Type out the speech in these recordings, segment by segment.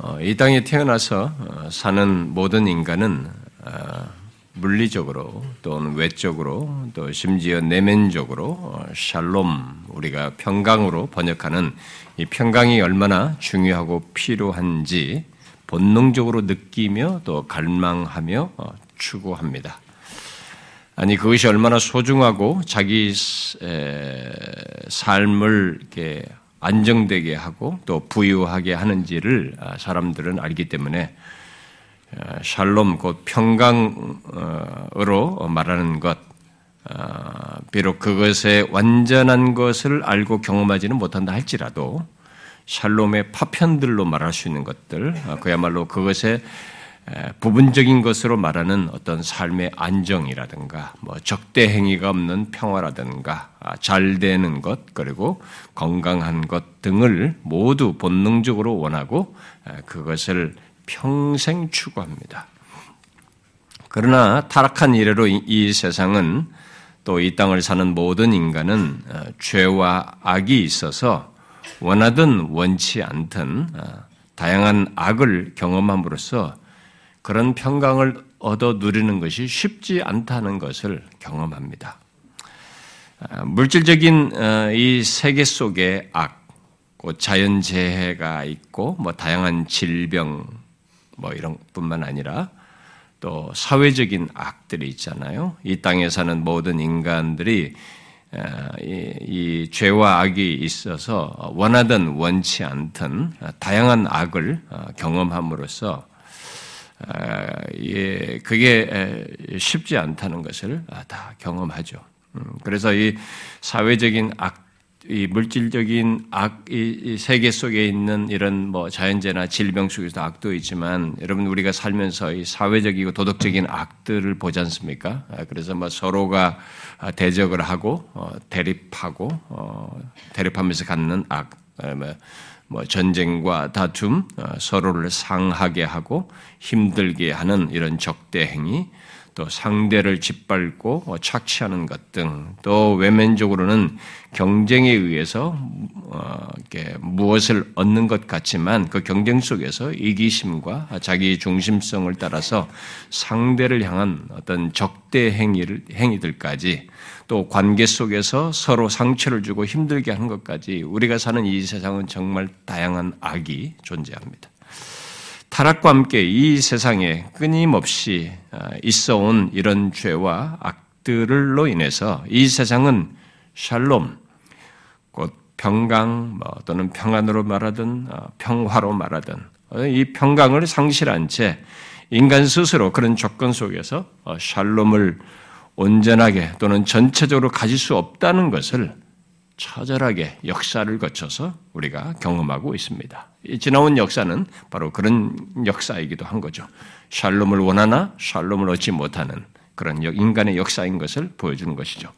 어, 이 땅에 태어나서 어, 사는 모든 인간은 어, 물리적으로 또는 외적으로 또 심지어 내면적으로 샬롬 우리가 평강으로 번역하는 이 평강이 얼마나 중요하고 필요한지 본능적으로 느끼며 또 갈망하며 추구합니다. 아니 그것이 얼마나 소중하고 자기 삶을 이렇게 안정되게 하고 또 부유하게 하는지를 아, 사람들은 알기 때문에 아, 샬롬 곧 평강으로 말하는 것 아, 비록 그것의 완전한 것을 알고 경험하지는 못한다 할지라도 샬롬의 파편들로 말할 수 있는 것들 그야말로 그것의 부분적인 것으로 말하는 어떤 삶의 안정이라든가 뭐 적대 행위가 없는 평화라든가 아, 잘 되는 것 그리고 건강한 것 등을 모두 본능적으로 원하고 그것을 평생 추구합니다. 그러나 타락한 이래로 이 세상은 또 이 땅을 사는 모든 인간은 어, 죄와 악이 있어서 원하든 원치 않든 어, 다양한 악을 경험함으로써 그런 평강을 얻어 누리는 것이 쉽지 않다는 것을 경험합니다. 아, 물질적인 어, 이 세계 속에 악, 자연 재해가 있고, 뭐 다양한 질병, 뭐 이런 뿐만 아니라 또 사회적인 악들이 있잖아요. 이 땅에 사는 모든 인간들이 어, 이, 이 죄와 악이 있어서 원하든 원치 않든 다양한 악을 어, 경험함으로써 예, 그게 쉽지 않다는 것을 아, 다 경험하죠. 음, 그래서 이 사회적인 악, 이 물질적인 악, 이 세계 속에 있는 이런 뭐 자연재나 질병 속에서 악도 있지만 여러분 우리가 살면서 이 사회적이고 도덕적인 악들을 보지 않습니까? 아, 그래서 뭐 서로가 아, 대적을 하고 어, 대립하고 어, 대립하면서 갖는 악, 뭐뭐 전쟁과 다툼, 어, 서로를 상하게 하고 힘들게 하는 이런 적대 행위, 또 상대를 짓밟고 어, 착취하는 것 등, 또 외면적으로는 경쟁에 의해서 어, 무엇을 얻는 것 같지만 그 경쟁 속에서 이기심과 자기 중심성을 따라서 상대를 향한 어떤 적대 행위를 행위들까지 또 관계 속에서 서로 상처를 주고 힘들게 하는 것까지 우리가 사는 이 세상은 정말 다양한 악이 존재합니다. 타락과 함께 이 세상에 끊임없이 아, 있어 온 이런 죄와 악들로 인해서 이 세상은 샬롬, 곧 평강 뭐 또는 평안으로 말하든 아, 평화로 말하든 이 평강을 상실한 채 인간 스스로 그런 조건 속에서 어, 샬롬을 온전하게 또는 전체적으로 가질 수 없다는 것을 처절하게 역사를 거쳐서 우리가 경험하고 있습니다. 지나온 역사는 바로 그런 역사이기도 한 거죠. 샬롬을 원하나 샬롬을 얻지 못하는 그런 인간의 역사인 것을 보여주는 것이죠.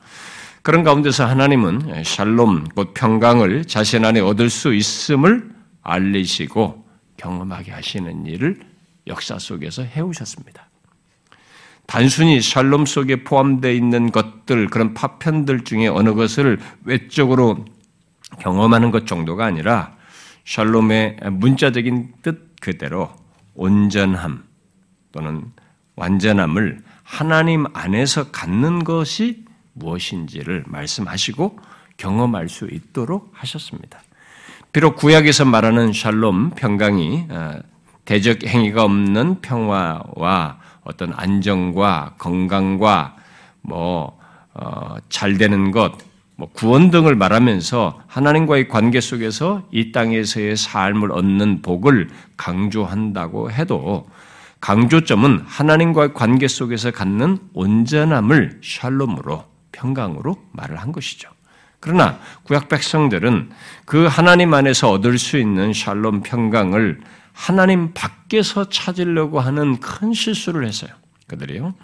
그런 가운데서 하나님은 샬롬, 곧 평강을 자신 안에 얻을 수 있음을 알리시고 경험하게 하시는 일을 역사 속에서 해오셨습니다. 단순히 샬롬 속에 포함되어 있는 것들, 그런 파편들 중에 어느 것을 외적으로 경험하는 것 정도가 아니라 샬롬의 문자적인 뜻 그대로 온전함 또는 완전함을 하나님 안에서 갖는 것이 무엇인지를 말씀하시고 경험할 수 있도록 하셨습니다. 비록 구약에서 말하는 샬롬 평강이 어, 대적 행위가 없는 평화와 어떤 안정과 건강과 뭐, 어, 잘 되는 것, 뭐 구원 등을 말하면서 하나님과의 관계 속에서 이 땅에서의 삶을 얻는 복을 강조한다고 해도 강조점은 하나님과의 관계 속에서 갖는 온전함을 샬롬으로 평강으로 말을 한 것이죠. 그러나 구약 백성들은 그 하나님 안에서 얻을 수 있는 샬롬 평강을 하나님 밖에서 찾으려고 하는 큰 실수를 했어요. 그들이요.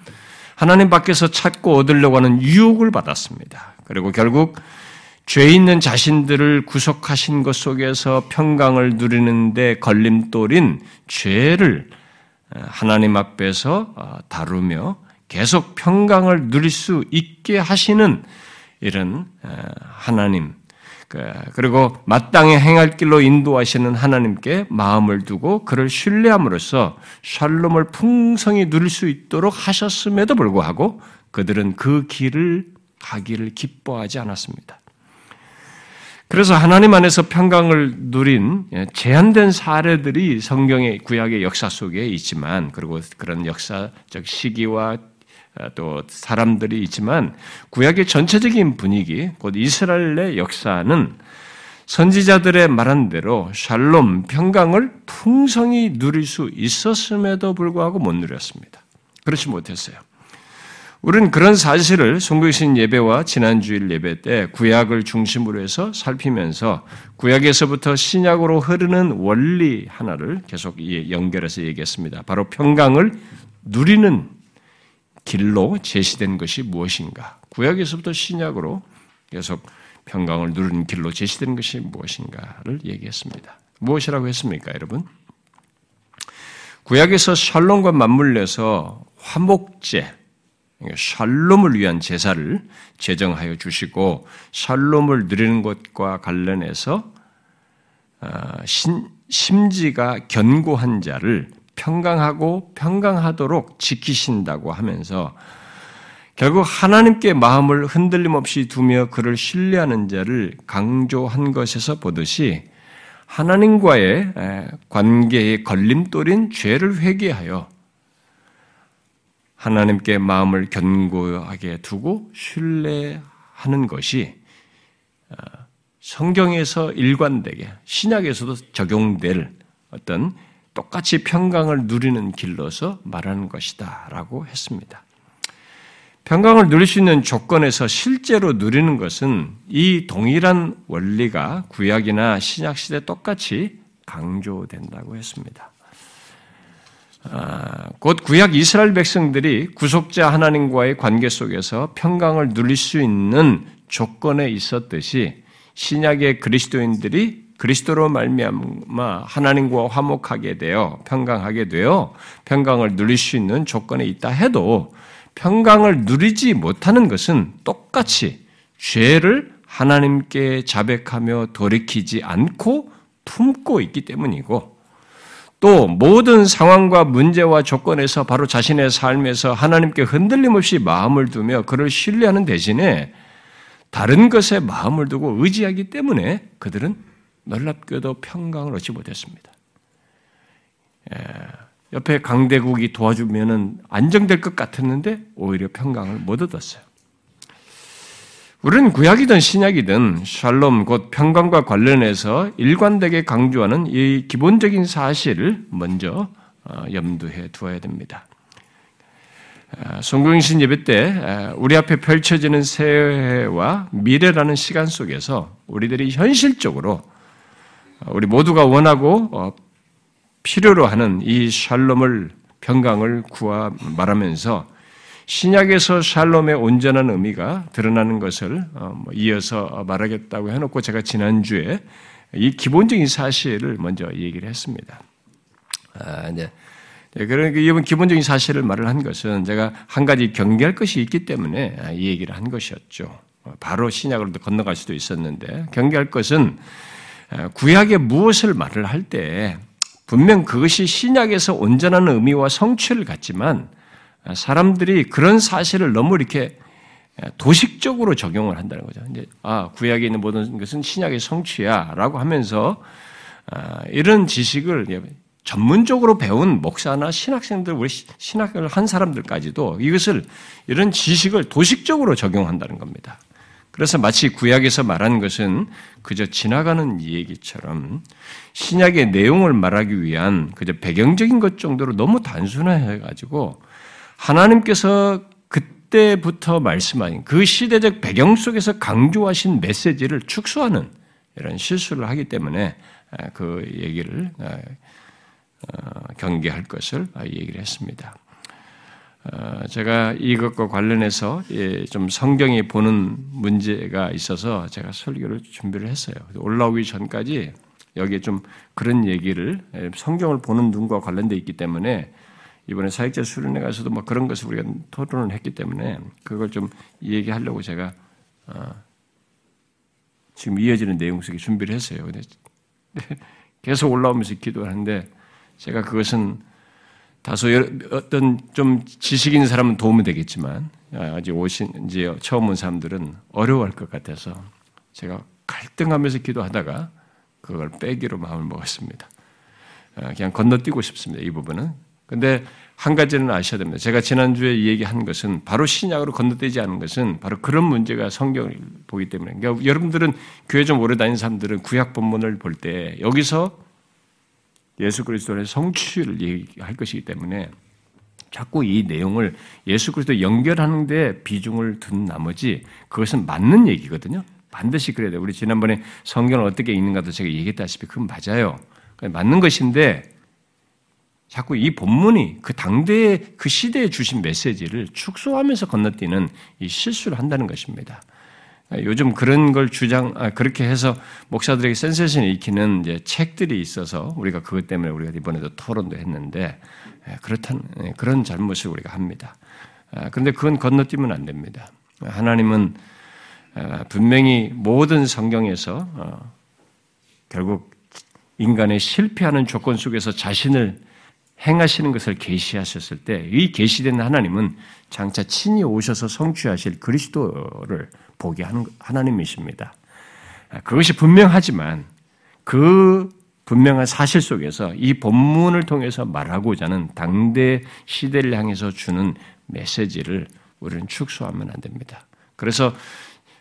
하나님 밖에서 찾고 얻으려고 하는 유혹을 받았습니다. 그리고 결국 죄 있는 자신들을 구속하신 것 속에서 평강을 누리는데 걸림돌인 죄를 어, 하나님 앞에서 어, 다루며 계속 평강을 누릴 수 있게 하시는 이런 어, 하나님, 그, 그리고 마땅히 행할 길로 인도하시는 하나님께 마음을 두고 그를 신뢰함으로써 샬롬을 풍성히 누릴 수 있도록 하셨음에도 불구하고 그들은 그 길을 가기를 기뻐하지 않았습니다. 그래서 하나님 안에서 평강을 누린 예, 제한된 사례들이 성경의 구약의 역사 속에 있지만 그리고 그런 역사적 시기와 아, 또 사람들이 있지만 구약의 전체적인 분위기, 곧 이스라엘의 역사는 선지자들의 말한 대로 샬롬, 평강을 풍성히 누릴 수 있었음에도 불구하고 못 누렸습니다. 그렇지 못했어요. 우리는 그런 사실을 송교신 예배와 지난주일 예배 때 구약을 중심으로 해서 살피면서 구약에서부터 신약으로 흐르는 원리 하나를 계속 연결해서 얘기했습니다. 바로 평강을 누리는 길로 제시된 것이 무엇인가? 구약에서부터 신약으로 계속 평강을 누리는 길로 제시된 것이 무엇인가를 얘기했습니다. 무엇이라고 했습니까, 여러분? 구약에서 샬롬과 맞물려서 화목제, 그러니까 샬롬을 위한 제사를 제정하여 주시고 샬롬을 누리는 것과 관련해서 어, 심지가 견고한 자를 평강하고 평강하도록 지키신다고 하면서 결국 하나님께 마음을 흔들림 없이 두며 그를 신뢰하는 자를 강조한 것에서 보듯이 하나님과의 관계의 걸림돌인 죄를 회개하여 하나님께 마음을 견고하게 두고 신뢰하는 것이 어, 성경에서 일관되게 신약에서도 적용될 어떤 똑같이 평강을 누리는 길로서 말하는 것이다 라고 했습니다. 평강을 누릴 수 있는 조건에서 실제로 누리는 것은 이 동일한 원리가 구약이나 신약 시대 똑같이 강조된다고 했습니다. 아, 곧 구약 이스라엘 백성들이 구속자 하나님과의 관계 속에서 평강을 누릴 수 있는 조건에 있었듯이 신약의 그리스도인들이 그리스도로 말미암아 하나님과 화목하게 되어 평강하게 되어 평강을 누릴 수 있는 조건에 있다 해도 평강을 누리지 못하는 것은 똑같이 죄를 하나님께 자백하며 돌이키지 않고 품고 있기 때문이고 또 모든 상황과 문제와 조건에서 바로 자신의 삶에서 하나님께 흔들림 없이 마음을 두며 그를 신뢰하는 대신에 다른 것에 마음을 두고 의지하기 때문에 그들은 놀랍게도 평강을 얻지 못했습니다. 예, 옆에 강대국이 도와주면 안정될 것 같았는데 오히려 평강을 못 얻었어요. 우리는 구약이든 신약이든 샬롬 곧 평강과 관련해서 일관되게 강조하는 이 기본적인 사실을 먼저 어, 염두해 두어야 됩니다. 어, 성경신 예배 때 어, 우리 앞에 펼쳐지는 새해와 미래라는 시간 속에서 우리들이 현실적으로 우리 모두가 원하고 필요로 하는 이 샬롬을 평강을 구하 말하면서 신약에서 샬롬의 온전한 의미가 드러나는 것을 어, 뭐 이어서 말하겠다고 해놓고 제가 지난주에 이 기본적인 사실을 먼저 얘기를 했습니다. 아, 네. 네, 그러니까 이번 기본적인 사실을 말을 한 것은 제가 한 가지 경계할 것이 있기 때문에 아, 이 얘기를 한 것이었죠. 어, 바로 신약으로 건너갈 수도 있었는데 경계할 것은 아, 구약에 무엇을 말을 할 때 분명 그것이 신약에서 온전한 의미와 성취를 갖지만 사람들이 그런 사실을 너무 이렇게 도식적으로 적용을 한다는 거죠. 이제 아 구약에 있는 모든 것은 신약의 성취야라고 하면서 아, 이런 지식을 전문적으로 배운 목사나 신학생들, 우리 신학을 한 사람들까지도 이것을 이런 지식을 도식적으로 적용한다는 겁니다. 그래서 마치 구약에서 말한 것은 그저 지나가는 얘기처럼 신약의 내용을 말하기 위한 그저 배경적인 것 정도로 너무 단순화해가지고 하나님께서 그때부터 말씀하신 그 시대적 배경 속에서 강조하신 메시지를 축소하는 이런 실수를 하기 때문에 아, 그 얘기를 아, 어, 경계할 것을 얘기를 했습니다. 어, 제가 이것과 관련해서 예, 좀 성경이 보는 문제가 있어서 제가 설교를 준비를 했어요. 올라오기 전까지 여기에 좀 그런 얘기를 예, 성경을 보는 눈과 관련돼 있기 때문에 이번에 사역자 수련회 가서도 뭐 그런 것을 우리가 토론을 했기 때문에 그걸 좀 얘기하려고 제가 어, 지금 이어지는 내용 속에 준비를 했어요. 계속 올라오면서 기도하는데 제가 그것은 다소 어떤 좀 지식 있는 사람은 도움이 되겠지만 아직 오신 이제 처음 온 사람들은 어려워할 것 같아서 제가 갈등하면서 기도하다가 그걸 빼기로 마음을 먹었습니다. 아, 그냥 건너뛰고 싶습니다. 이 부분은. 근데 한 가지는 아셔야 됩니다. 제가 지난주에 얘기한 것은 바로 신약으로 건너뛰지 않은 것은 바로 그런 문제가 성경을 보기 때문에. 그러니까 여러분들은 교회 좀 오래 다닌 사람들은 구약 본문을 볼 때 여기서 예수 그리스도의 성취를 얘기할 것이기 때문에 자꾸 이 내용을 예수 그리스도 연결하는데 비중을 둔 나머지 그것은 맞는 얘기거든요. 반드시 그래야 돼요. 우리 지난번에 성경을 어떻게 읽는가도 제가 얘기했다시피 그건 맞아요. 맞는 것인데 자꾸 이 본문이 그 당대의 그 시대에 주신 메시지를 축소하면서 건너뛰는 이 실수를 한다는 것입니다. 요즘 그런 걸 주장, 아, 그렇게 해서 목사들에게 센세이션을 익히는 이제 책들이 있어서 우리가 그것 때문에 우리가 이번에도 토론도 했는데 예, 그렇다는 예, 그런 잘못을 우리가 합니다. 아, 그런데 그건 건너뛰면 안 됩니다. 하나님은 아, 분명히 모든 성경에서 어, 결국 인간의 실패하는 조건 속에서 자신을 행하시는 것을 계시하셨을 때 이 계시된 하나님은 장차 친히 오셔서 성취하실 그리스도를 보게 하는 하나님이십니다. 그것이 분명하지만 그 분명한 사실 속에서 이 본문을 통해서 말하고자 하는 당대 시대를 향해서 주는 메시지를 우리는 축소하면 안 됩니다. 그래서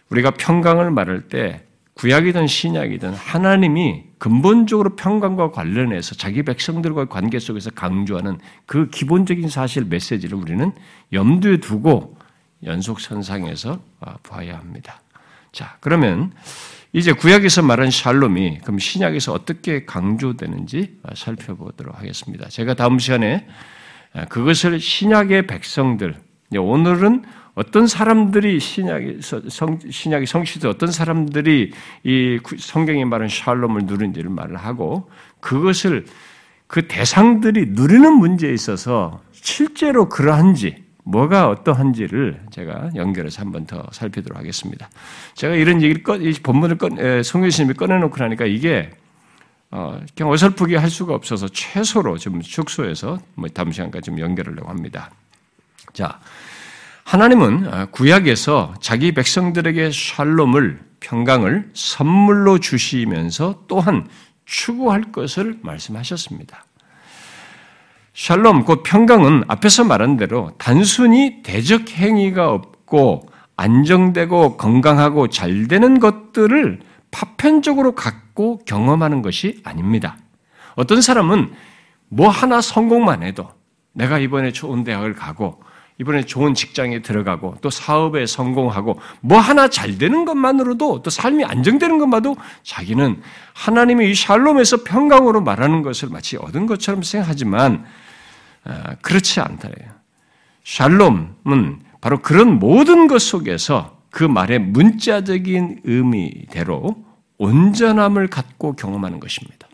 우리가 평강을 말할 때 구약이든 신약이든 하나님이 근본적으로 평강과 관련해서 자기 백성들과의 관계 속에서 강조하는 그 기본적인 사실 메시지를 우리는 염두에 두고 연속 선상에서 아, 봐야 합니다. 자, 그러면 이제 구약에서 말한 샬롬이 그럼 신약에서 어떻게 강조되는지 아, 살펴보도록 하겠습니다. 제가 다음 시간에 아, 그것을 신약의 백성들, 오늘은 어떤 사람들이 신약에서 성, 신약의 성취도 어떤 사람들이 이 성경에 말한 샬롬을 누린지를 말을 하고 그것을 그 대상들이 누리는 문제에 있어서 실제로 그러한지 뭐가 어떠한지를 제가 연결해서 한 번 더 살피도록 하겠습니다. 제가 이런 얘기를 꺼, 이 본문을 꺼, 성교신님이 꺼내놓고 나니까 이게 어, 그냥 어설프게 할 수가 없어서 최소로 좀 축소해서 뭐 다음 시간까지 좀 연결하려고 합니다. 자, 하나님은 아, 구약에서 자기 백성들에게 샬롬을 평강을 선물로 주시면서 또한 추구할 것을 말씀하셨습니다. 샬롬, 곧 평강은 앞에서 말한 대로 단순히 대적 행위가 없고 안정되고 건강하고 잘 되는 것들을 파편적으로 갖고 경험하는 것이 아닙니다. 어떤 사람은 뭐 하나 성공만 해도 내가 이번에 좋은 대학을 가고 이번에 좋은 직장에 들어가고 또 사업에 성공하고 뭐 하나 잘 되는 것만으로도 또 삶이 안정되는 것만도 자기는 하나님의 이 샬롬에서 평강으로 말하는 것을 마치 얻은 것처럼 생각하지만 아, 그렇지 않다예요. 샬롬은 바로 그런 모든 것 속에서 그 말의 문자적인 의미대로 온전함을 갖고 경험하는 것입니다.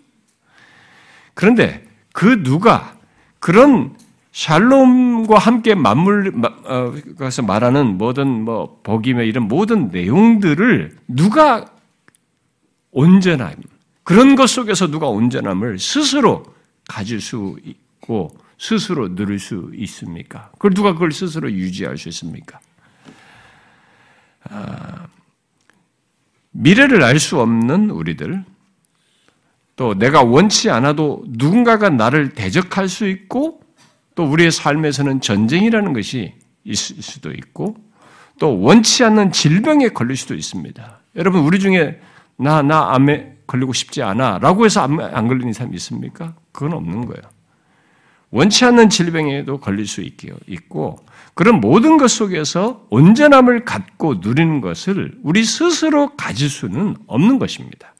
그런데 그 누가 그런 샬롬과 함께 맞물 가서 어, 말하는 모든 뭐 복이며 이런 모든 내용들을 누가 온전함 그런 것 속에서 누가 온전함을 스스로 가질 수 있고 스스로 누릴 수 있습니까? 그걸 누가 그걸 스스로 유지할 수 있습니까? 아, 미래를 알 수 없는 우리들, 또 내가 원치 않아도 누군가가 나를 대적할 수 있고 또 우리의 삶에서는 전쟁이라는 것이 있을 수도 있고 또 원치 않는 질병에 걸릴 수도 있습니다. 여러분 우리 중에 나 나 암에 걸리고 싶지 않아 라고 해서 암안 걸리는 사람 있습니까? 그건 없는 거예요. 원치 않는 질병에도 걸릴 수 있고 그런 모든 것 속에서 온전함을 갖고 누리는 것을 우리 스스로 가질 수는 없는 것입니다.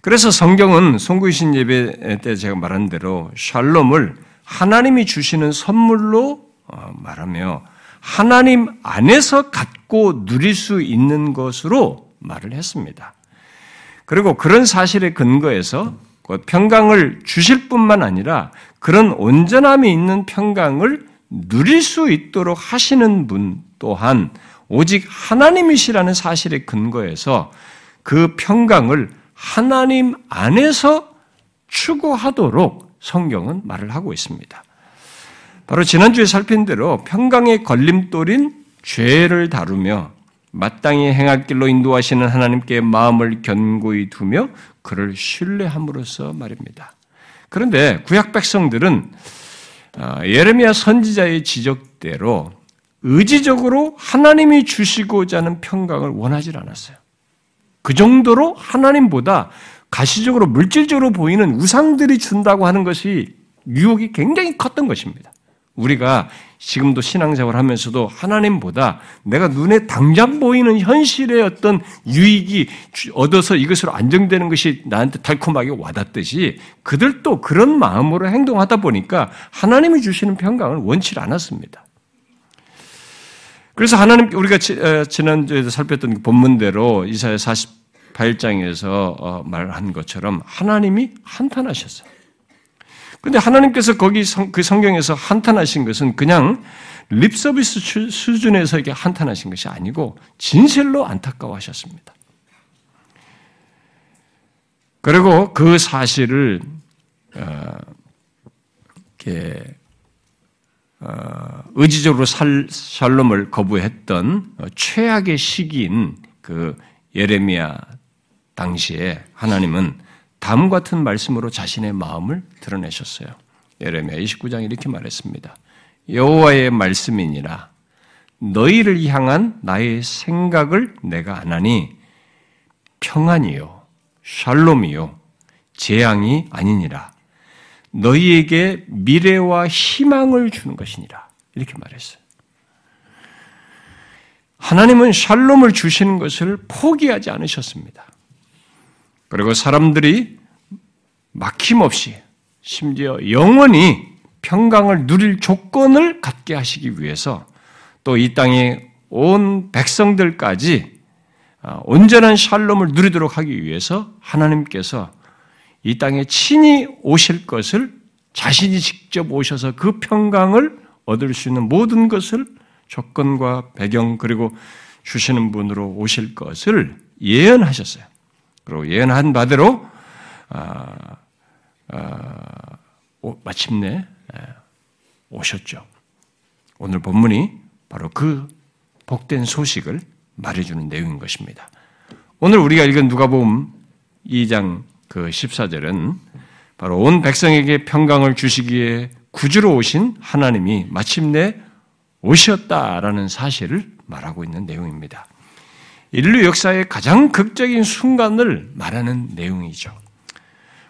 그래서 성경은 송구이신 예배 때 제가 말한 대로 샬롬을 하나님이 주시는 선물로 어, 말하며 하나님 안에서 갖고 누릴 수 있는 것으로 말을 했습니다. 그리고 그런 사실에 근거해서 그 평강을 주실 뿐만 아니라 그런 온전함이 있는 평강을 누릴 수 있도록 하시는 분 또한 오직 하나님이시라는 사실에 근거해서 그 평강을 하나님 안에서 추구하도록 성경은 말을 하고 있습니다. 바로 지난주에 살핀 대로 평강의 걸림돌인 죄를 다루며 마땅히 행할 길로 인도하시는 하나님께 마음을 견고히 두며 그를 신뢰함으로써 말입니다. 그런데 구약 백성들은 아, 예레미야 선지자의 지적대로 의지적으로 하나님이 주시고자 하는 평강을 원하지 않았어요. 그 정도로 하나님보다 가시적으로 물질적으로 보이는 우상들이 준다고 하는 것이 유혹이 굉장히 컸던 것입니다. 우리가 지금도 신앙생활 하면서도 하나님보다 내가 눈에 당장 보이는 현실의 어떤 유익이 얻어서 이것으로 안정되는 것이 나한테 달콤하게 와닿듯이 그들도 그런 마음으로 행동하다 보니까 하나님이 주시는 평강을 원치 않았습니다. 그래서 하나님 우리가 지난주에도 살폈던 그 본문대로 이사야 48장에서 어, 말한 것처럼 하나님이 한탄하셨어요. 근데 하나님께서 거기 성, 그 성경에서 한탄하신 것은 그냥 립 서비스 수준에서 이게 한탄하신 것이 아니고 진실로 안타까워하셨습니다. 그리고 그 사실을 어, 이렇게 어, 의지적으로 살, 샬롬을 거부했던 최악의 시기인 그 예레미야 당시에 하나님은 다음 같은 말씀으로 자신의 마음을 드러내셨어요. 예레미야 29장 이렇게 말했습니다. 여호와의 말씀이니라 너희를 향한 나의 생각을 내가 안 하니 평안이요 샬롬이요 재앙이 아니니라 너희에게 미래와 희망을 주는 것이니라 이렇게 말했어요. 하나님은 샬롬을 주시는 것을 포기하지 않으셨습니다. 그리고 사람들이 막힘없이 심지어 영원히 평강을 누릴 조건을 갖게 하시기 위해서 또 이 땅에 온 백성들까지 아, 온전한 샬롬을 누리도록 하기 위해서 하나님께서 이 땅에 친히 오실 것을 자신이 직접 오셔서 그 평강을 얻을 수 있는 모든 것을 조건과 배경 그리고 주시는 분으로 오실 것을 예언하셨어요. 그리고 예언한 바대로 아, 아, 마침내 오셨죠. 오늘 본문이 바로 그 복된 소식을 말해주는 내용인 것입니다. 오늘 우리가 읽은 누가복음 2장 그 14절은 바로 온 백성에게 평강을 주시기에 구주로 오신 하나님이 마침내 오셨다라는 사실을 말하고 있는 내용입니다. 인류 역사의 가장 극적인 순간을 말하는 내용이죠.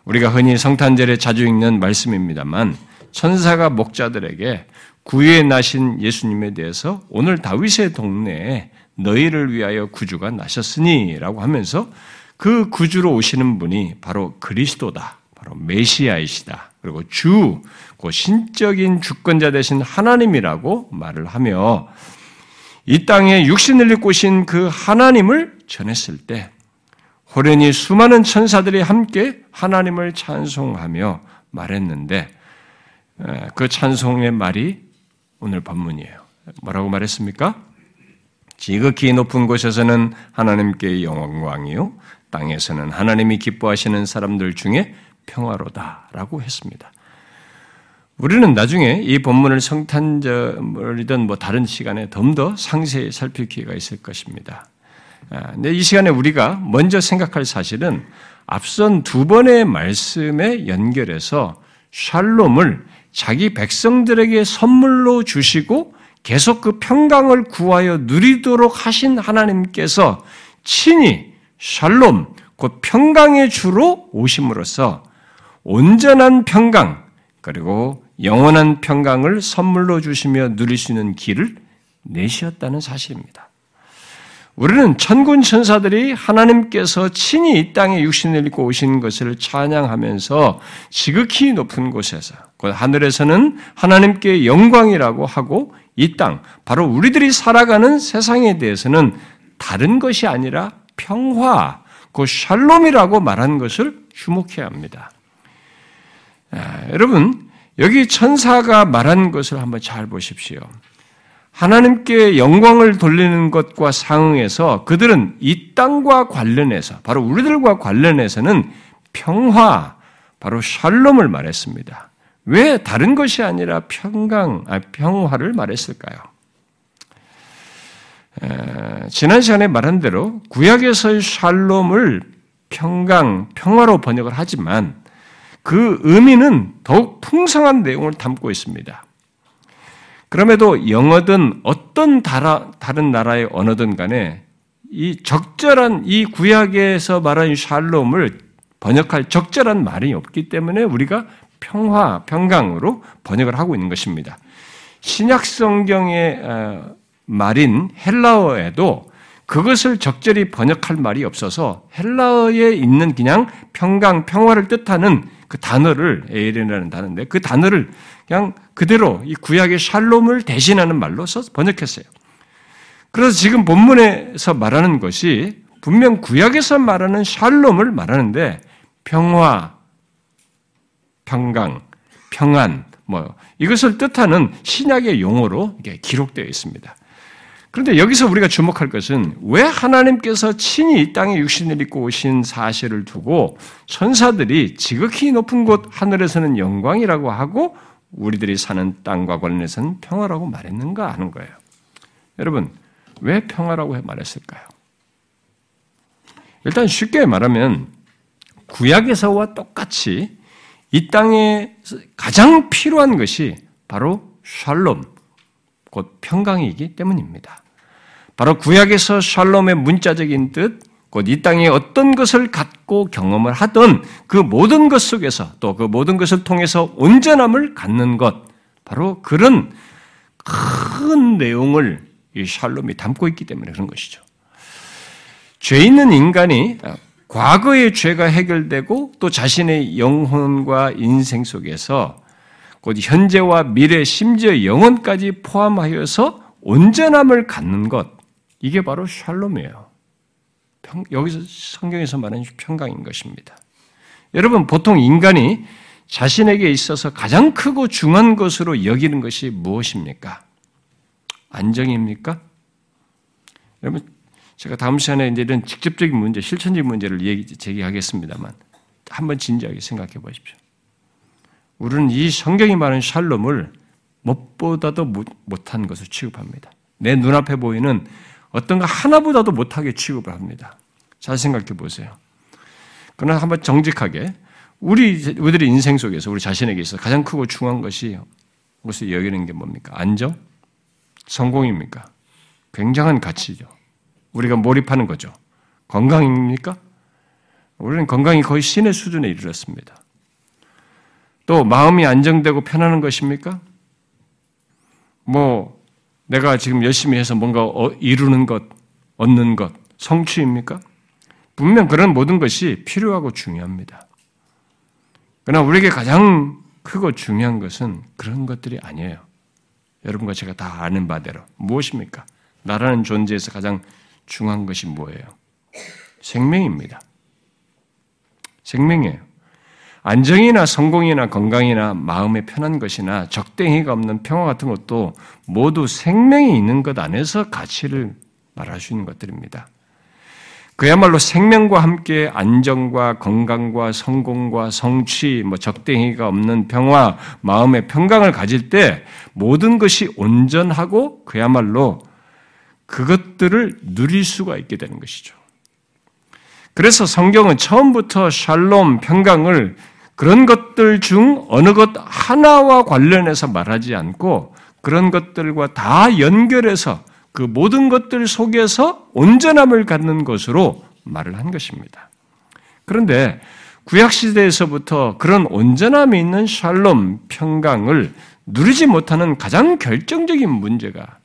우리가 흔히 성탄절에 자주 읽는 말씀입니다만 천사가 목자들에게 구유에 나신 예수님에 대해서 오늘 다윗의 동네에 너희를 위하여 구주가 나셨으니라고 하면서 그 구주로 오시는 분이 바로 그리스도다. 바로 메시아이시다. 그리고 주, 그 신적인 주권자 되신 하나님이라고 말을 하며 이 땅에 육신을 입고 오신 그 하나님을 전했을 때 호련히 수많은 천사들이 함께 하나님을 찬송하며 말했는데 그 찬송의 말이 오늘 본문이에요. 뭐라고 말했습니까? 지극히 높은 곳에서는 하나님께 영광이요 땅에서는 하나님이 기뻐하시는 사람들 중에 평화로다라고 했습니다. 우리는 나중에 이 본문을 성탄절이든 뭐 다른 시간에 좀더 상세히 살필 기회가 있을 것입니다. 아, 근데 이 시간에 우리가 먼저 생각할 사실은 앞선 두 번의 말씀에 연결해서 샬롬을 자기 백성들에게 선물로 주시고 계속 그 평강을 구하여 누리도록 하신 하나님께서 친히 샬롬, 곧 평강의 주로 오심으로써 온전한 평강, 그리고 영원한 평강을 선물로 주시며 누릴 수 있는 길을 내셨다는 사실입니다. 우리는 천군 천사들이 하나님께서 친히 이 땅에 육신을 입고 오신 것을 찬양하면서 지극히 높은 곳에서 하늘에서는 하나님께 영광이라고 하고 이 땅, 바로 우리들이 살아가는 세상에 대해서는 다른 것이 아니라 평화, 그 샬롬이라고 말한 것을 주목해야 합니다. 아, 여러분, 여기 천사가 말한 것을 한번 잘 보십시오. 하나님께 영광을 돌리는 것과 상응해서 그들은 이 땅과 관련해서 바로 우리들과 관련해서는 평화, 바로 샬롬을 말했습니다. 왜 다른 것이 아니라 평강, 아, 평화를 말했을까요? 에, 지난 시간에 말한 대로 구약에서의 샬롬을 평강, 평화로 번역을 하지만 그 의미는 더욱 풍성한 내용을 담고 있습니다. 그럼에도 영어든 어떤 다른 나라의 언어든 간에 이 적절한 이 구약에서 말하는 샬롬을 번역할 적절한 말이 없기 때문에 우리가 평화, 평강으로 번역을 하고 있는 것입니다. 신약 성경의 어, 말인 헬라어에도 그것을 적절히 번역할 말이 없어서 헬라어에 있는 그냥 평강, 평화를 뜻하는 그 단어를 에일이라는 단어인데 그 단어를 그냥 그대로 이 구약의 샬롬을 대신하는 말로 써서 번역했어요. 그래서 지금 본문에서 말하는 것이 분명 구약에서 말하는 샬롬을 말하는데 평화, 평강, 평안, 뭐 이것을 뜻하는 신약의 용어로 기록되어 있습니다. 그런데 여기서 우리가 주목할 것은 왜 하나님께서 친히 이 땅에 육신을 입고 오신 사실을 두고 천사들이 지극히 높은 곳 하늘에서는 영광이라고 하고 우리들이 사는 땅과 관련해서는 평화라고 말했는가 하는 거예요. 여러분, 왜 평화라고 말했을까요? 일단 쉽게 말하면 구약에서와 똑같이 이 땅에 가장 필요한 것이 바로 샬롬, 곧 평강이기 때문입니다. 바로 구약에서 샬롬의 문자적인 뜻, 곧 이 땅에 어떤 것을 갖고 경험을 하던 그 모든 것 속에서 또 그 모든 것을 통해서 온전함을 갖는 것, 바로 그런 큰 내용을 이 샬롬이 담고 있기 때문에 그런 것이죠. 죄 있는 인간이 과거의 죄가 해결되고 또 자신의 영혼과 인생 속에서 곧 현재와 미래, 심지어 영혼까지 포함하여서 온전함을 갖는 것, 이게 바로 샬롬이에요. 평, 여기서 성경에서 말하는 평강인 것입니다. 여러분, 보통 인간이 자신에게 있어서 가장 크고 중요한 것으로 여기는 것이 무엇입니까? 안정입니까? 여러분, 제가 다음 시간에 이제 이런 직접적인 문제, 실천적인 문제를 얘기, 제기하겠습니다만, 한번 진지하게 생각해 보십시오. 우리는 이 성경이 말하는 샬롬을 무엇보다도 못한 것을 취급합니다. 내 눈앞에 보이는 어떤 거 하나보다도 못하게 취급을 합니다. 잘 생각해 보세요. 그러나 한번 정직하게 우리 우리들의 인생 속에서 우리 자신에게 있어 가장 크고 중요한 것이 무엇을 여기는 게 뭡니까? 안정? 성공입니까? 굉장한 가치죠. 우리가 몰입하는 거죠. 건강입니까? 우리는 건강이 거의 신의 수준에 이르렀습니다. 또 마음이 안정되고 편안한 것입니까? 뭐 내가 지금 열심히 해서 뭔가 어, 이루는 것, 얻는 것, 성취입니까? 분명 그런 모든 것이 필요하고 중요합니다. 그러나 우리에게 가장 크고 중요한 것은 그런 것들이 아니에요. 여러분과 제가 다 아는 바대로 무엇입니까? 나라는 존재에서 가장 중요한 것이 뭐예요? 생명입니다. 생명이에요. 안정이나 성공이나 건강이나 마음의 편한 것이나 적대행위가 없는 평화 같은 것도 모두 생명이 있는 것 안에서 가치를 말할 수 있는 것들입니다. 그야말로 생명과 함께 안정과 건강과 성공과 성취, 뭐 적대행위가 없는 평화, 마음의 평강을 가질 때 모든 것이 온전하고 그야말로 그것들을 누릴 수가 있게 되는 것이죠. 그래서 성경은 처음부터 샬롬, 평강을 그런 것들 중 어느 것 하나와 관련해서 말하지 않고 그런 것들과 다 연결해서 그 모든 것들 속에서 온전함을 갖는 것으로 말을 한 것입니다. 그런데 구약시대에서부터 그런 온전함이 있는 샬롬, 평강을 누리지 못하는 가장 결정적인 문제가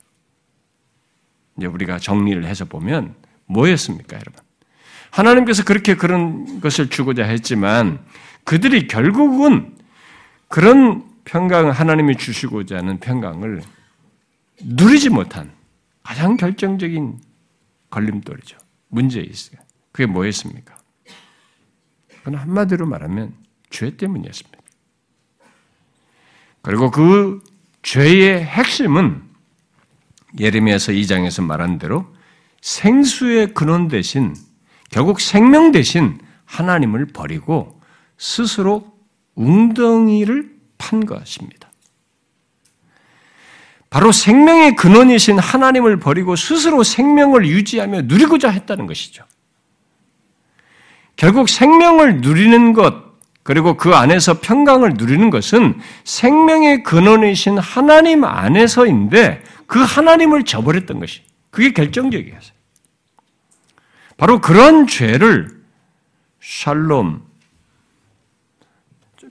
이제 우리가 정리를 해서 보면 뭐였습니까, 여러분? 하나님께서 그렇게 그런 것을 주고자 했지만 그들이 결국은 그런 평강, 하나님이 주시고자 하는 평강을 누리지 못한 가장 결정적인 걸림돌이죠. 문제 있어요. 그게 뭐였습니까? 그건 한마디로 말하면 죄 때문이었습니다. 그리고 그 죄의 핵심은 예레미야서 2장에서 말한 대로 생수의 근원 대신 결국 생명 대신 하나님을 버리고 스스로 웅덩이를 판 것입니다. 바로 생명의 근원이신 하나님을 버리고 스스로 생명을 유지하며 누리고자 했다는 것이죠. 결국 생명을 누리는 것, 그리고 그 안에서 평강을 누리는 것은 생명의 근원이신 하나님 안에서인데 그 하나님을 저버렸던 것이 그게 결정적이었어요. 바로 그런 죄를 샬롬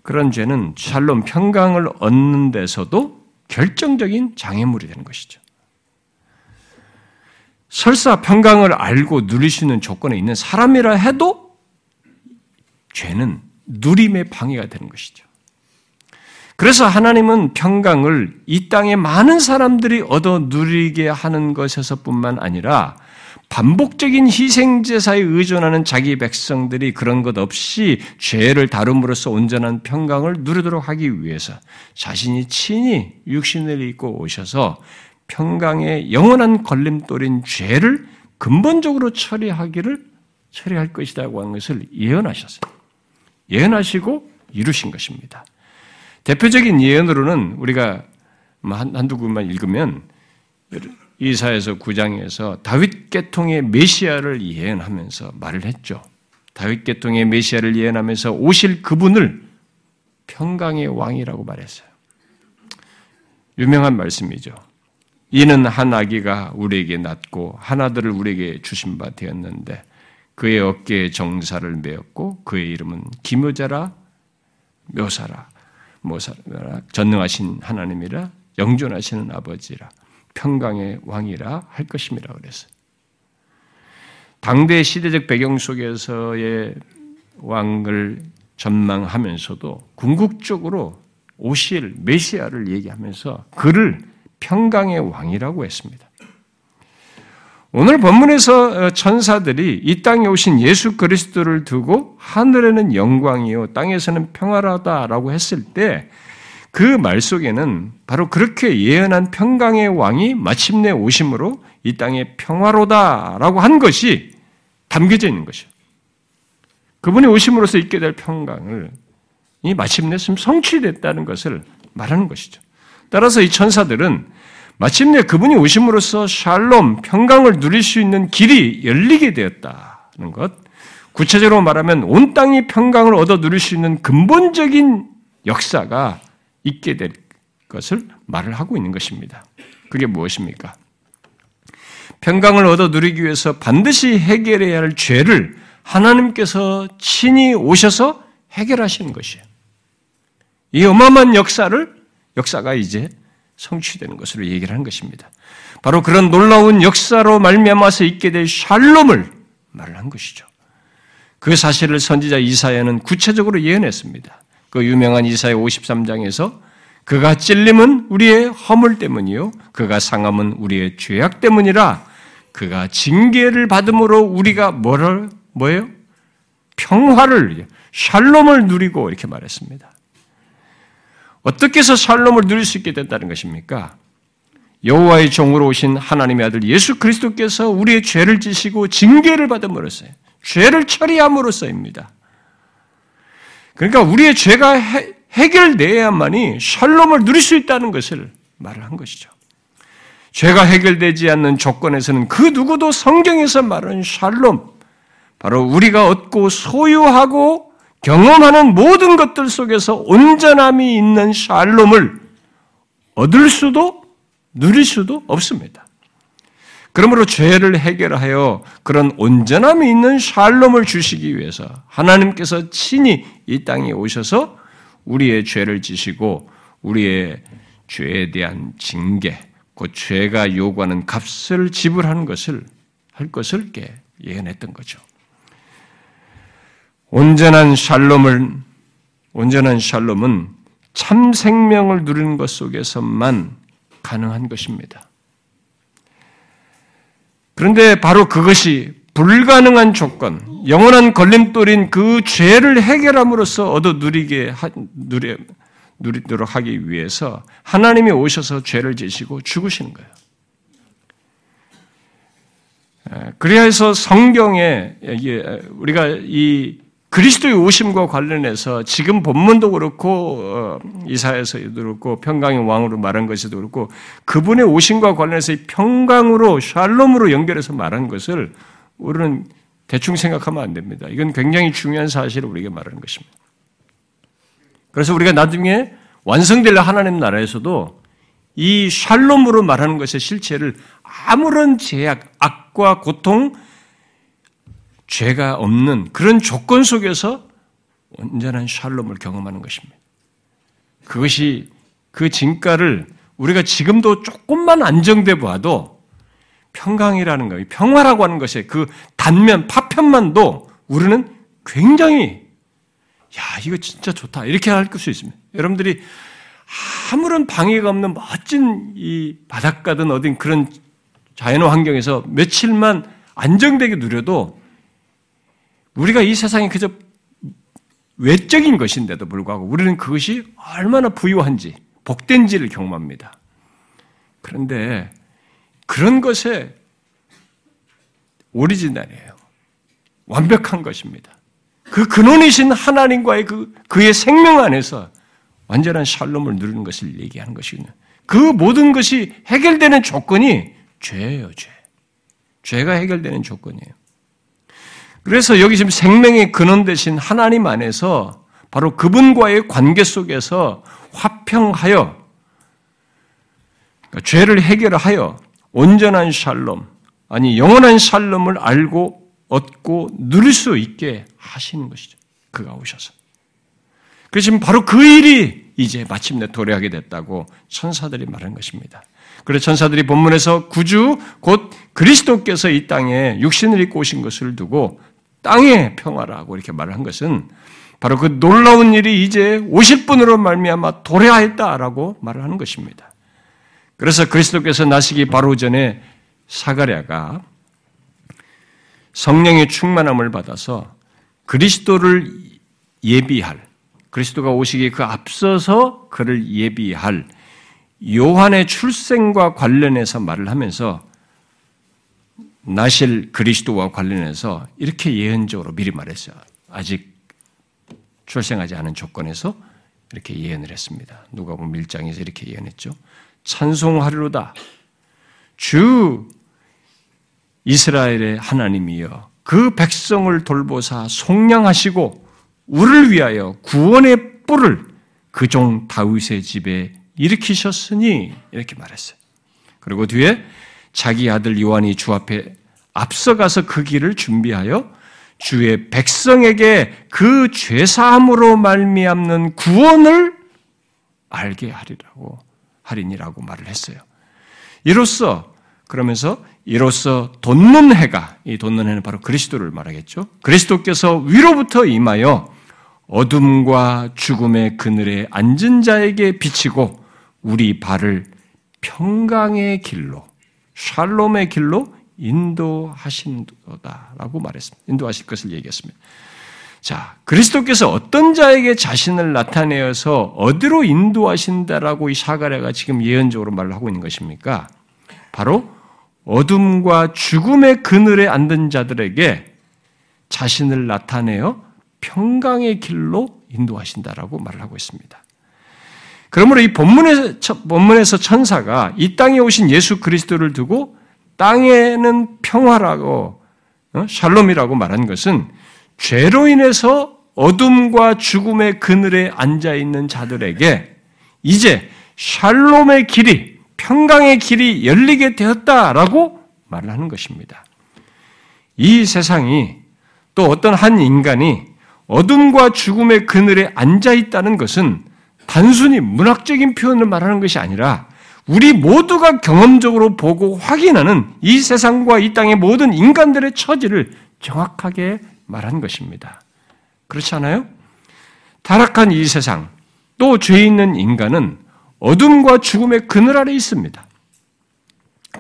그런 죄는 샬롬 평강을 얻는 데서도 결정적인 장애물이 되는 것이죠. 설사 평강을 알고 누릴 수 있는 조건에 있는 사람이라 해도 죄는 누림의 방해가 되는 것이죠. 그래서 하나님은 평강을 이 땅의 많은 사람들이 얻어 누리게 하는 것에서뿐만 아니라 반복적인 희생 제사에 의존하는 자기 백성들이 그런 것 없이 죄를 다룸으로써 온전한 평강을 누리도록 하기 위해서 자신이 친히 육신을 입고 오셔서 평강의 영원한 걸림돌인 죄를 근본적으로 처리하기를 처리할 것이라고 하는 것을 예언하셨어요. 예언하시고 이루신 것입니다. 대표적인 예언으로는 우리가 뭐 한두 구만 읽으면 이사에서 9장에서 다윗 계통의 메시아를 예언하면서 말을 했죠. 다윗 계통의 메시아를 예언하면서 오실 그분을 평강의 왕이라고 말했어요. 유명한 말씀이죠. 이는 한 아기가 우리에게 낳고 한 아들을 우리에게 주신 바 되었는데 그의 어깨에 정사를 메었고 그의 이름은 기묘자라 묘사라 모사라 전능하신 하나님이라 영존하시는 아버지라 평강의 왕이라 할 것임이라 그랬어요. 당대 시대적 배경 속에서의 왕을 전망하면서도 궁극적으로 오실 메시아를 얘기하면서 그를 평강의 왕이라고 했습니다. 오늘 본문에서 어, 천사들이 이 땅에 오신 예수 그리스도를 두고 하늘에는 영광이요 땅에서는 평화라다라고 했을 때 그 말 속에는 바로 그렇게 예언한 평강의 왕이 마침내 오심으로 이 땅에 평화로다라고 한 것이 담겨져 있는 것이요. 그분이 오심으로써 있게 될 평강을 이 마침내 성취됐다는 것을 말하는 것이죠. 따라서 이 천사들은 마침내 그분이 오심으로써 샬롬, 평강을 누릴 수 있는 길이 열리게 되었다는 것. 구체적으로 말하면 온 땅이 평강을 얻어 누릴 수 있는 근본적인 역사가 있게 될 것을 말을 하고 있는 것입니다. 그게 무엇입니까? 평강을 얻어 누리기 위해서 반드시 해결해야 할 죄를 하나님께서 친히 오셔서 해결하시는 것이에요. 이 어마어마한 역사를 역사가 이제 성취되는 것으로 얘기를 하는 것입니다. 바로 그런 놀라운 역사로 말미암아서 있게 될 샬롬을 말을 한 것이죠. 그 사실을 선지자 이사야는 구체적으로 예언했습니다. 그 유명한 이사야 53장에서 그가 찔림은 우리의 허물 때문이요 그가 상함은 우리의 죄악 때문이라 그가 징계를 받음으로 우리가 뭐를 뭐예요? 평화를 샬롬을 누리고 이렇게 말했습니다. 어떻게 해서 샬롬을 누릴 수 있게 됐다는 것입니까? 여호와의 종으로 오신 하나님의 아들 예수 그리스도께서 우리의 죄를 지시고 징계를 받음으로써 죄를 처리함으로써입니다. 그러니까 우리의 죄가 해, 해결돼야만이 샬롬을 누릴 수 있다는 것을 말을 한 것이죠. 죄가 해결되지 않는 조건에서는 그 누구도 성경에서 말하는 샬롬, 바로 우리가 얻고 소유하고 경험하는 모든 것들 속에서 온전함이 있는 샬롬을 얻을 수도 누릴 수도 없습니다. 그러므로 죄를 해결하여 그런 온전함이 있는 샬롬을 주시기 위해서 하나님께서 친히 이 땅에 오셔서 우리의 죄를 지시고 우리의 죄에 대한 징계, 그 죄가 요구하는 값을 지불하는 것을 할 것을 예언했던 거죠. 온전한 샬롬을 온전한 샬롬은 참 생명을 누리는 것 속에서만 가능한 것입니다. 그런데 바로 그것이 불가능한 조건, 영원한 걸림돌인 그 죄를 해결함으로써 얻어 누리게 누리, 누리도록 하기 위해서 하나님이 오셔서 죄를 지시고 죽으시는 거예요. 그래서 성경에 우리가 이 그리스도의 오심과 관련해서 지금 본문도 그렇고 어, 이사에서도 그렇고 평강의 왕으로 말한 것에도 그렇고 그분의 오심과 관련해서 평강으로 샬롬으로 연결해서 말한 것을 우리는 대충 생각하면 안 됩니다. 이건 굉장히 중요한 사실을 우리에게 말하는 것입니다. 그래서 우리가 나중에 완성될 하나님 나라에서도 이 샬롬으로 말하는 것의 실체를 아무런 제약, 악과 고통, 죄가 없는 그런 조건 속에서 온전한 샬롬을 경험하는 것입니다. 그것이 그 진가를 우리가 지금도 조금만 안정돼 봐도 평강이라는 거, 평화라고 하는 것의 그 단면, 파편만도 우리는 굉장히 야, 이거 진짜 좋다. 이렇게 할 수 있습니다. 여러분들이 아무런 방해가 없는 멋진 이 바닷가든 어딘 그런 자연 환경에서 며칠만 안정되게 누려도 우리가 이 세상에 그저 외적인 것인데도 불구하고 우리는 그것이 얼마나 부유한지, 복된지를 경험합니다. 그런데 그런 것에 오리지널이에요. 완벽한 것입니다. 그 근원이신 하나님과의 그, 그의 생명 안에서 완전한 샬롬을 누리는 것을 얘기하는 것이거든요. 그 모든 것이 해결되는 조건이 죄예요, 죄. 죄가 해결되는 조건이에요. 그래서 여기 지금 생명의 근원 되신 하나님 안에서 바로 그분과의 관계 속에서 화평하여 그러니까 죄를 해결하여 온전한 샬롬, 아니 영원한 샬롬을 알고 얻고 누릴 수 있게 하시는 것이죠. 그가 오셔서. 그래서 지금 바로 그 일이 이제 마침내 도래하게 됐다고 천사들이 말한 것입니다. 그래서 천사들이 본문에서 구주 곧 그리스도께서 이 땅에 육신을 입고 오신 것을 두고 땅의 평화라고 이렇게 말을 한 것은 바로 그 놀라운 일이 이제 50분으로 말미암아 도래하였다라고 말을 하는 것입니다. 그래서 그리스도께서 나시기 바로 전에 사가랴가 성령의 충만함을 받아서 그리스도를 예비할 그리스도가 오시기에 그 앞서서 그를 예비할 요한의 출생과 관련해서 말을 하면서 나실 그리스도와 관련해서 이렇게 예언적으로 미리 말했어요. 아직 출생하지 않은 조건에서 이렇게 예언을 했습니다. 누가 보면 밀장에서 이렇게 예언했죠. 찬송하리로다. 주 이스라엘의 하나님이여 그 백성을 돌보사 속량하시고 우리를 위하여 구원의 뿔을 그 종 다윗의 집에 일으키셨으니 이렇게 말했어요. 그리고 뒤에 자기 아들 요한이 주 앞에 앞서가서 그 길을 준비하여 주의 백성에게 그 죄사함으로 말미암는 구원을 알게 하리라고 하리니라고 말을 했어요. 이로써 그러면서 이로써 돋는 해가 이 돋는 해는 바로 그리스도를 말하겠죠. 그리스도께서 위로부터 임하여 어둠과 죽음의 그늘에 앉은 자에게 비치고 우리 발을 평강의 길로 샬롬의 길로 인도하신다라고 말했습니다. 인도하실 것을 얘기했습니다. 자, 그리스도께서 어떤 자에게 자신을 나타내어서 어디로 인도하신다라고 이 사가랴가 지금 예언적으로 말을 하고 있는 것입니까? 바로 어둠과 죽음의 그늘에 앉은 자들에게 자신을 나타내어 평강의 길로 인도하신다라고 말을 하고 있습니다. 그러므로 이 본문에서, 본문에서 천사가 이 땅에 오신 예수 그리스도를 두고 땅에는 평화라고 어? 샬롬이라고 말한 것은 죄로 인해서 어둠과 죽음의 그늘에 앉아 있는 자들에게 이제 샬롬의 길이 평강의 길이 열리게 되었다라고 말을 하는 것입니다. 이 세상이 또 어떤 한 인간이 어둠과 죽음의 그늘에 앉아 있다는 것은 단순히 문학적인 표현을 말하는 것이 아니라 우리 모두가 경험적으로 보고 확인하는 이 세상과 이 땅의 모든 인간들의 처지를 정확하게 말한 것입니다. 그렇지 않아요? 타락한 이 세상, 또 죄 있는 인간은 어둠과 죽음의 그늘 아래 있습니다.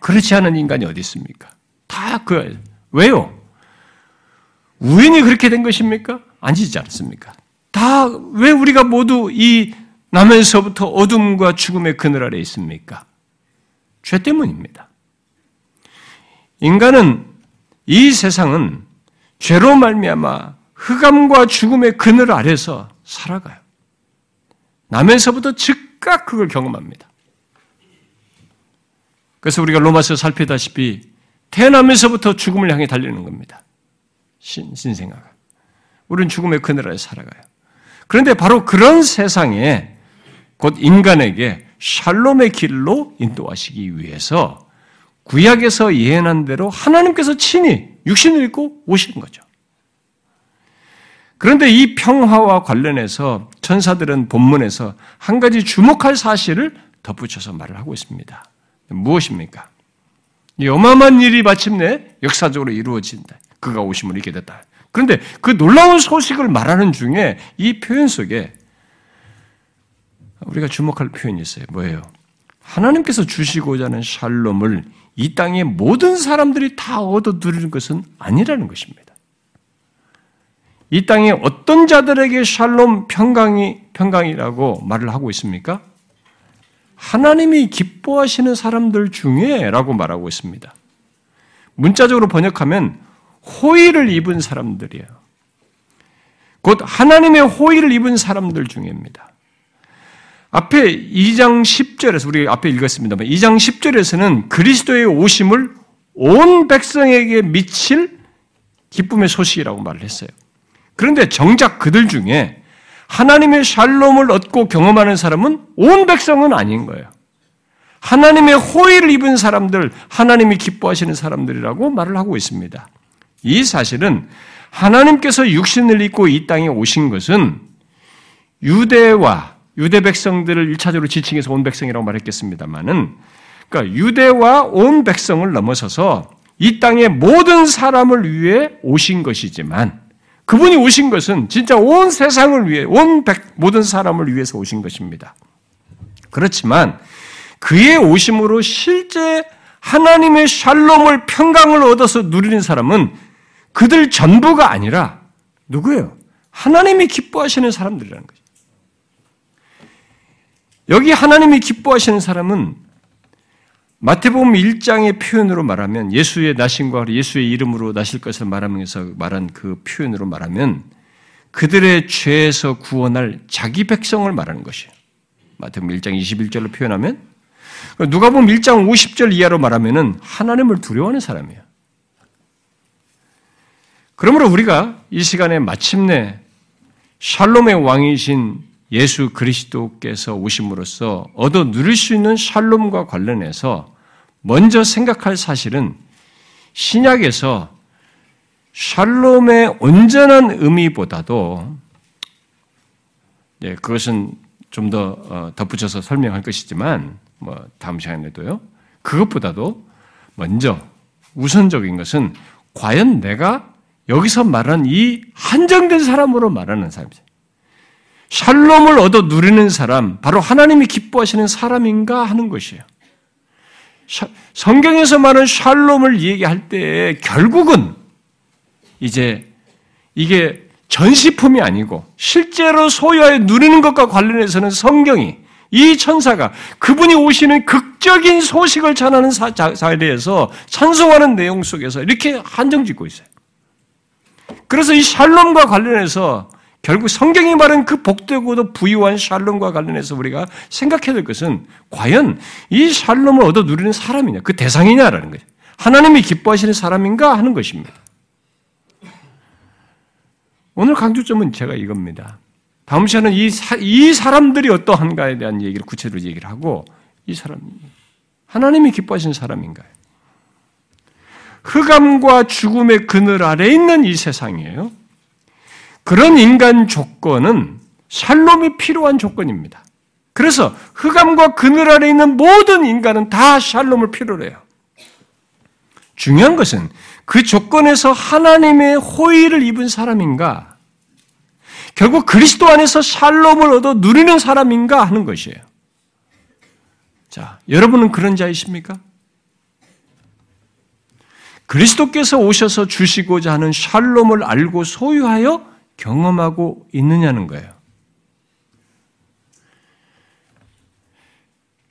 그렇지 않은 인간이 어디 있습니까? 다 그, 왜요? 우연히 그렇게 된 것입니까? 아니지 않습니까? 다 왜 우리가 모두 이 나면서부터 어둠과 죽음의 그늘 아래 있습니까? 죄 때문입니다. 인간은 이 세상은 죄로 말미암아 흑암과 죽음의 그늘 아래서 살아가요. 남에서부터 즉각 그걸 경험합니다. 그래서 우리가 로마서 살피다시피 태어나면서부터 죽음을 향해 달리는 겁니다. 신, 신생아가. 우리는 죽음의 그늘 아래 살아가요. 그런데 바로 그런 세상에 곧 인간에게 샬롬의 길로 인도하시기 위해서 구약에서 예언한 대로 하나님께서 친히 육신을 입고 오시는 거죠. 그런데 이 평화와 관련해서 천사들은 본문에서 한 가지 주목할 사실을 덧붙여서 말을 하고 있습니다. 무엇입니까? 이 어마어마한 일이 마침내 역사적으로 이루어진다. 그가 오심을 있게 됐다. 그런데 그 놀라운 소식을 말하는 중에 이 표현 속에 우리가 주목할 표현이 있어요. 뭐예요? 하나님께서 주시고자 하는 샬롬을 이 땅의 모든 사람들이 다 얻어 누리는 것은 아니라는 것입니다. 이 땅에 어떤 자들에게 샬롬 평강이 평강이라고 말을 하고 있습니까? 하나님이 기뻐하시는 사람들 중에라고 말하고 있습니다. 문자적으로 번역하면 호의를 입은 사람들이에요. 곧 하나님의 호의를 입은 사람들 중에입니다. 앞에 2장 10절에서 우리 앞에 읽었습니다만 2장 10절에서는 그리스도의 오심을 온 백성에게 미칠 기쁨의 소식이라고 말을 했어요. 그런데 정작 그들 중에 하나님의 샬롬을 얻고 경험하는 사람은 온 백성은 아닌 거예요. 하나님의 호의를 입은 사람들, 하나님이 기뻐하시는 사람들이라고 말을 하고 있습니다. 이 사실은 하나님께서 육신을 입고 이 땅에 오신 것은 유대와 유대 백성들을 일차적으로 지칭해서 온 백성이라고 말했겠습니다만은 그러니까 유대와 온 백성을 넘어서서 이 땅의 모든 사람을 위해 오신 것이지만 그분이 오신 것은 진짜 온 세상을 위해, 온 백, 모든 사람을 위해서 오신 것입니다. 그렇지만 그의 오심으로 실제 하나님의 샬롬을 평강을 얻어서 누리는 사람은 그들 전부가 아니라 누구예요? 하나님이 기뻐하시는 사람들이라는 거죠. 여기 하나님이 기뻐하시는 사람은 마태복음 1장의 표현으로 말하면 예수의 나심과 예수의 이름으로 나실 것을 말하면서 말한 그 표현으로 말하면 그들의 죄에서 구원할 자기 백성을 말하는 것이에요. 마태복음 1장 21절로 표현하면 누가 보면 1장 50절 이하로 말하면은 하나님을 두려워하는 사람이에요. 그러므로 우리가 이 시간에 마침내 샬롬의 왕이신 예수 그리스도께서 오심으로써 얻어 누릴 수 있는 샬롬과 관련해서 먼저 생각할 사실은 신약에서 샬롬의 온전한 의미보다도 예, 그것은 좀더 어, 덧붙여서 설명할 것이지만 뭐 다음 시간에도요. 그것보다도 먼저 우선적인 것은 과연 내가 여기서 말하는 이 한정된 사람으로 말하는 사람이죠. 샬롬을 얻어 누리는 사람, 바로 하나님이 기뻐하시는 사람인가 하는 것이에요. 성경에서 말하는 샬롬을 얘기할 때 결국은 이제 이게 전시품이 아니고 실제로 소유하여 누리는 것과 관련해서는 성경이 이 천사가 그분이 오시는 극적인 소식을 전하는 사에 대해서 찬송하는 내용 속에서 이렇게 한정 짓고 있어요. 그래서 이 샬롬과 관련해서 결국 성경이 말한 그 복되고도 부유한 샬롬과 관련해서 우리가 생각해야 될 것은 과연 이 샬롬을 얻어 누리는 사람이냐, 그 대상이냐라는 거죠. 하나님이 기뻐하시는 사람인가 하는 것입니다. 오늘 강조점은 제가 이겁니다. 다음 시간은 이, 사, 이 사람들이 어떠한가에 대한 얘기를 구체적으로 얘기를 하고 이 사람, 하나님이 기뻐하시는 사람인가요? 흑암과 죽음의 그늘 아래 있는 이 세상이에요. 그런 인간 조건은 샬롬이 필요한 조건입니다. 그래서 흑암과 그늘 아래 있는 모든 인간은 다 샬롬을 필요로 해요. 중요한 것은 그 조건에서 하나님의 호의를 입은 사람인가, 결국 그리스도 안에서 샬롬을 얻어 누리는 사람인가 하는 것이에요. 자, 여러분은 그런 자이십니까? 그리스도께서 오셔서 주시고자 하는 샬롬을 알고 소유하여 경험하고 있느냐는 거예요.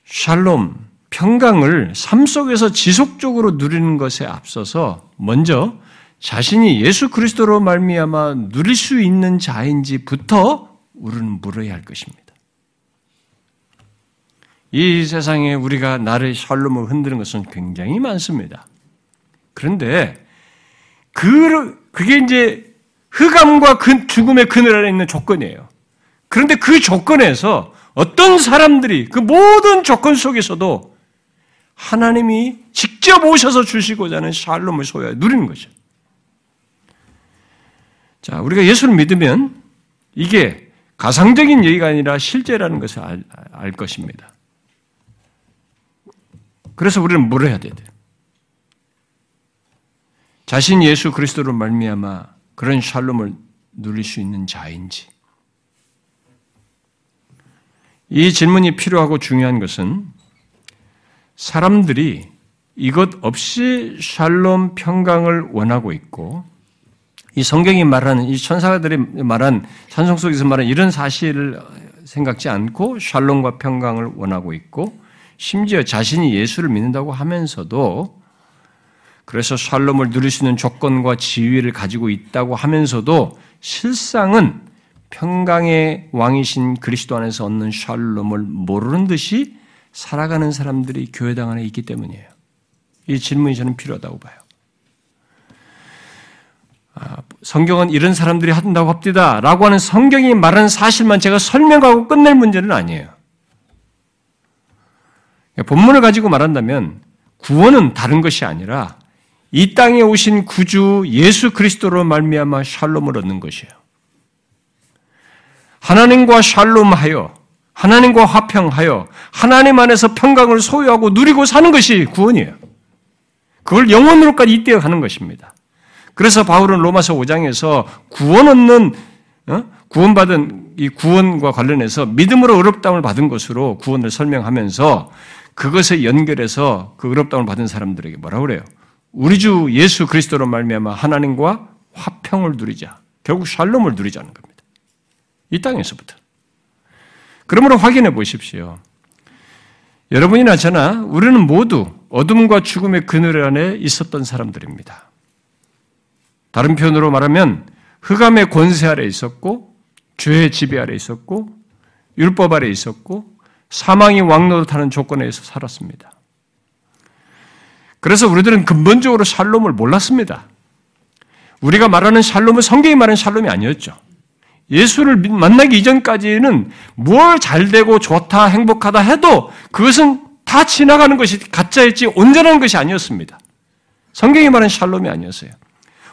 샬롬, 평강을 삶 속에서 지속적으로 누리는 것에 앞서서 먼저 자신이 예수 그리스도로 말미암아 누릴 수 있는 자인지부터 우리는 물어야 할 것입니다. 이 세상에 우리가 나를 샬롬을 흔드는 것은 굉장히 많습니다. 그런데 그 그게 이제 흑암과 그 죽음의 그늘 안에 있는 조건이에요. 그런데 그 조건에서 어떤 사람들이 그 모든 조건 속에서도 하나님이 직접 오셔서 주시고자 하는 샬롬을 소유해 누리는 거죠. 자, 우리가 예수를 믿으면 이게 가상적인 얘기가 아니라 실제라는 것을 알, 알 것입니다. 그래서 우리는 뭘 해야 돼요? 자신 예수 그리스도로 말미암아 그런 샬롬을 누릴 수 있는 자인지. 이 질문이 필요하고 중요한 것은 사람들이 이것 없이 샬롬 평강을 원하고 있고 이 성경이 말하는 이 천사들이 말한 찬송 속에서 말하는 이런 사실을 생각지 않고 샬롬과 평강을 원하고 있고 심지어 자신이 예수를 믿는다고 하면서도 그래서 샬롬을 누릴 수 있는 조건과 지위를 가지고 있다고 하면서도 실상은 평강의 왕이신 그리스도 안에서 얻는 샬롬을 모르는 듯이 살아가는 사람들이 교회당 안에 있기 때문이에요. 이 질문이 저는 필요하다고 봐요. 아, 성경은 이런 사람들이 한다고 합디다 라고 하는 성경이 말하는 사실만 제가 설명하고 끝낼 문제는 아니에요. 본문을 가지고 말한다면 구원은 다른 것이 아니라 이 땅에 오신 구주 예수 그리스도로 말미암아 샬롬을 얻는 것이에요. 하나님과 샬롬하여 하나님과 화평하여 하나님 안에서 평강을 소유하고 누리고 사는 것이 구원이에요. 그걸 영원으로까지 이때어 가는 것입니다. 그래서 바울은 로마서 5장에서 구원 얻는 어? 구원받은 이 구원과 관련해서 믿음으로 의롭다움을 받은 것으로 구원을 설명하면서 그것에 연결해서 그 의롭다움을 받은 사람들에게 뭐라 그래요? 우리 주 예수 그리스도로 말미암아 하나님과 화평을 누리자. 결국 샬롬을 누리자는 겁니다. 이 땅에서부터. 그러므로 확인해 보십시오. 여러분이나 저나 우리는 모두 어둠과 죽음의 그늘 안에 있었던 사람들입니다. 다른 표현으로 말하면 흑암의 권세 아래 있었고 죄의 지배 아래 있었고 율법 아래 있었고 사망이 왕노릇하는 조건에서 살았습니다. 그래서 우리들은 근본적으로 샬롬을 몰랐습니다. 우리가 말하는 샬롬은 성경이 말하는 샬롬이 아니었죠. 예수를 만나기 이전까지는 뭘 잘되고 좋다, 행복하다 해도 그것은 다 지나가는 것이 가짜였지 온전한 것이 아니었습니다. 성경이 말하는 샬롬이 아니었어요.